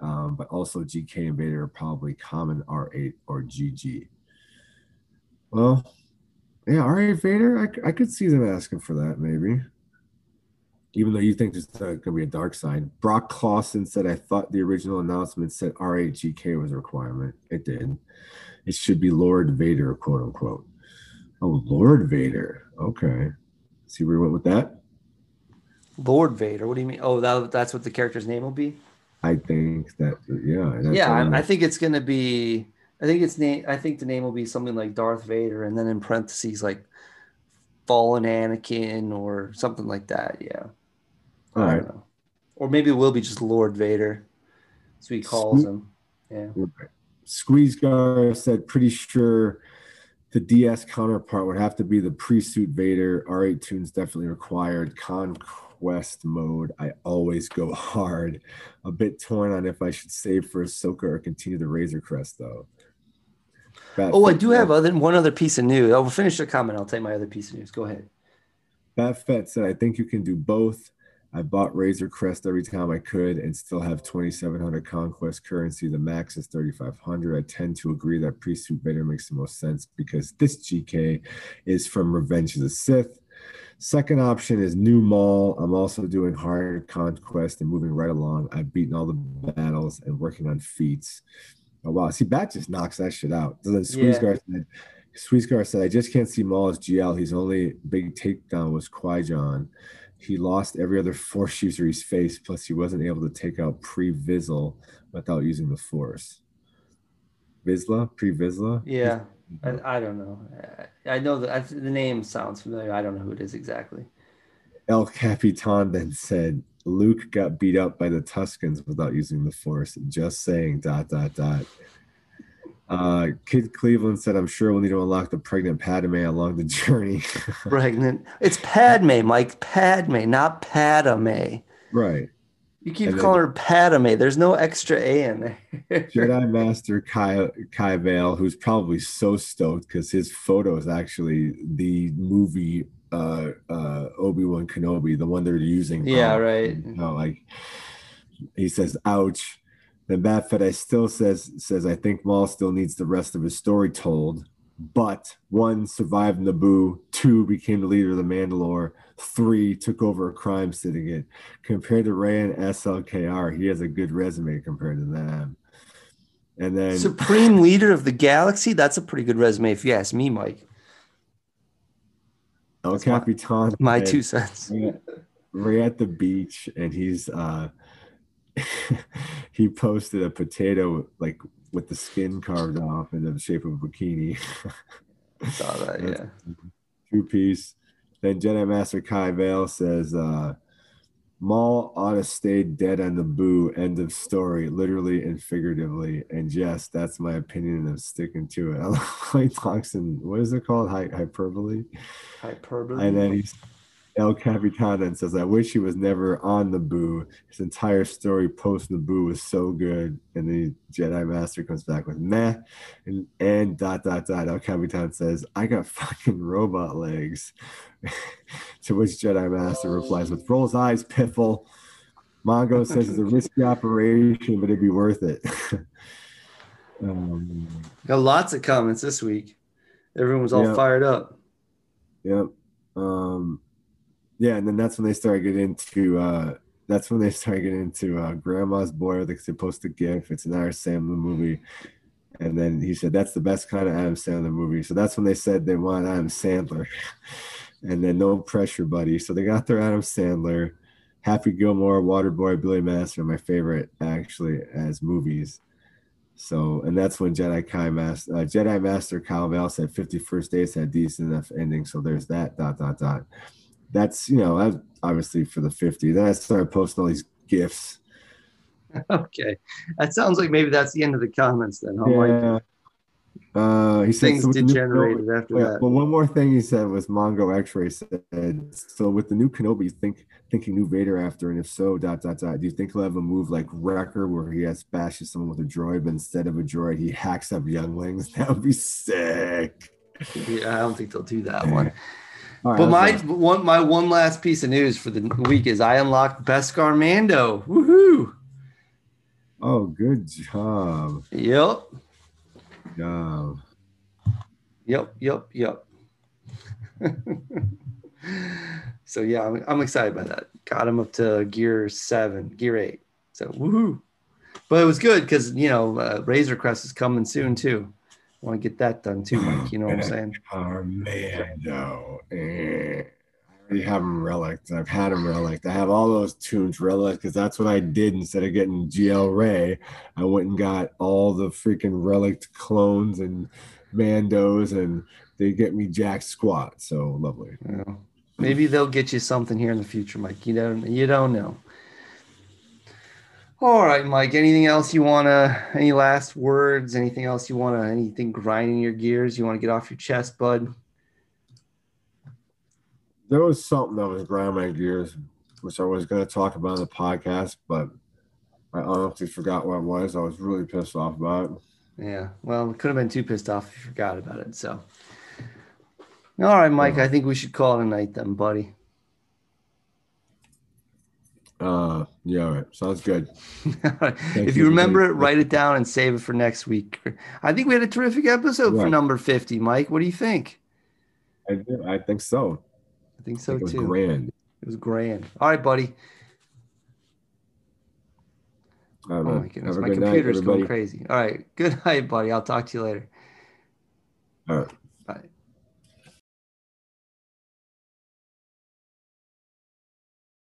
um, but also GK and Vader are probably common R8 or GG. Well, yeah, R8 Vader, I, I could see them asking for that maybe. Even though you think there's going to be a dark side. Brock Clausen said, I thought the original announcement said R8 was a requirement. It did. It should be Lord Vader, quote unquote. Oh, Lord Vader. Okay. See where we went with that? Lord Vader. What do you mean? Oh, that, that's what the character's name will be. I think that yeah. Yeah, I, I, think it's gonna be. I think it's name. I think the name will be something like Darth Vader, and then in parentheses like fallen Anakin or something like that. Yeah. All right. Or maybe it will be just Lord Vader. So he calls Sque- him. Yeah. Squeeze Gar said, pretty sure the DS counterpart would have to be the pre-suit Vader. R8 toons definitely required. Conquest mode. I always go hard. A bit torn on if I should save for Ahsoka or continue the Razor Crest though. oh, I do have other one other piece of news. I'll finish the comment. I'll take my other piece of news. Go ahead. Bat Fett said, I think you can do both. I bought Razor Crest every time I could and still have 2,700 Conquest currency. The max is 3,500. I tend to agree that Pre-Suit Vader makes the most sense because this GK is from Revenge of the Sith. Second option is New Maul. I'm also doing hard conquest and moving right along. I've beaten all the battles and working on feats. Oh wow! See, Bat just knocks that shit out. So then Squeezegar yeah. said, Squeezegar said, I just can't see Maul as GL. His only big takedown was Qui-Gon he lost every other force user he's faced. Plus, he wasn't able to take out Pre Vizsla without using the force. Vizsla, Pre Vizsla. Yeah, I, I, don't know. I know that the name sounds familiar. I don't know who it is exactly. El Capitan then said Luke got beat up by the Tuskens without using the force. Just saying. Dot dot dot. Uh, Kid Cleveland said, I'm sure we'll need to unlock the pregnant Padme along the journey. pregnant. It's Padme, Mike. Padme, not Padme. Right. You keep and calling then, her Padme. There's no extra A in there. Jedi Master Kai, Kai Vale, who's probably so stoked because his photo is actually the movie uh, uh, Obi Wan Kenobi, the one they're using. Yeah, right. You know, like he says, "Ouch." Then Fett I still says says I think Maul still needs the rest of his story told. But one survived Naboo, two became the leader of the Mandalore, three took over a crime syndicate. Compared to Rey and SLKR, he has a good resume compared to them. And then Supreme Leader of the Galaxy, that's a pretty good resume if you ask me, Mike. El Capitan. My, my two cents. We're at the beach and he's uh he posted a potato like with the skin carved off in the shape of a bikini. Saw that, yeah. Two piece. Then Jedi Master Kai Vale says, uh, Maul ought to stay dead on the boo. End of story, literally and figuratively. And yes, that's my opinion, I'm sticking to it. I like talks in what is it called? Hy- hyperbole. Hyperbole. And then he's El Capitan and says, I wish he was never on the Naboo. His entire story post the Naboo was so good. And the Jedi Master comes back with meh and, and dot dot dot. El Capitan says, I got fucking robot legs. to which Jedi Master replies with rolls eyes, piffle. Mongo says it's a risky operation, but it'd be worth it. um, got lots of comments this week. Everyone was all yep. fired up. Yep. Um, yeah, and then that's when they started getting into uh that's when they started getting into uh Grandma's Boy, they post a GIF. It's an Adam Sandler movie. And then he said that's the best kind of Adam Sandler movie. So that's when they said they want Adam Sandler. and then no pressure, buddy. So they got their Adam Sandler, Happy Gilmore, Waterboy, Billy Madison, my favorite actually as movies. So, and that's when Jedi Kai Master, uh, Jedi Master Kyle Val said 50 First Dates had decent enough ending. So there's that dot dot dot that's you know obviously for the 50 then i started posting all these gifts okay that sounds like maybe that's the end of the comments then huh, yeah. Uh, he said things so degenerated new, after that. Well, one more thing he said was Mongo X-ray said. So with the new Kenobi, think thinking new Vader after, and if so, dot dot dot. Do you think he'll have a move like Wrecker where he has bashes someone with a droid, but instead of a droid, he hacks up younglings? That would be sick. Yeah, I don't think they'll do that one. Right, but my one my one last piece of news for the week is I unlocked Beskar Mando. Woohoo! Oh, good job. Yep. Job. Yep. Yep. Yep. so yeah, I'm, I'm excited by that. Got him up to gear seven, gear eight. So woohoo! But it was good because you know uh, Razor Crest is coming soon too. Want to get that done too, Mike. You know what I'm saying? Armando. Eh. I already have them relicked. I've had them relicked. I have all those toons relicked because that's what I did instead of getting GL Rey. I went and got all the freaking relict clones and Mandos, and they get me jack squat. So lovely. Yeah. Maybe they'll get you something here in the future, Mike. You don't you don't know. All right, Mike. Anything else you wanna? Any last words? Anything else you wanna? Anything grinding your gears? You want to get off your chest, bud? There was something that was grinding my gears, which I was going to talk about in the podcast, but I honestly forgot what it was. I was really pissed off about it. Yeah. Well, could have been too pissed off if you forgot about it. So. All right, Mike. I think we should call it a night then, buddy. Uh, yeah, all right. Sounds good. if you remember it, write it down and save it for next week. I think we had a terrific episode for number 50, Mike. What do you think? I, do. I think so. I think I so think it was too. grand. It was grand. All right, buddy. All right, Oh my goodness, my good night, going crazy. All right, good night, buddy. I'll talk to you later. All right.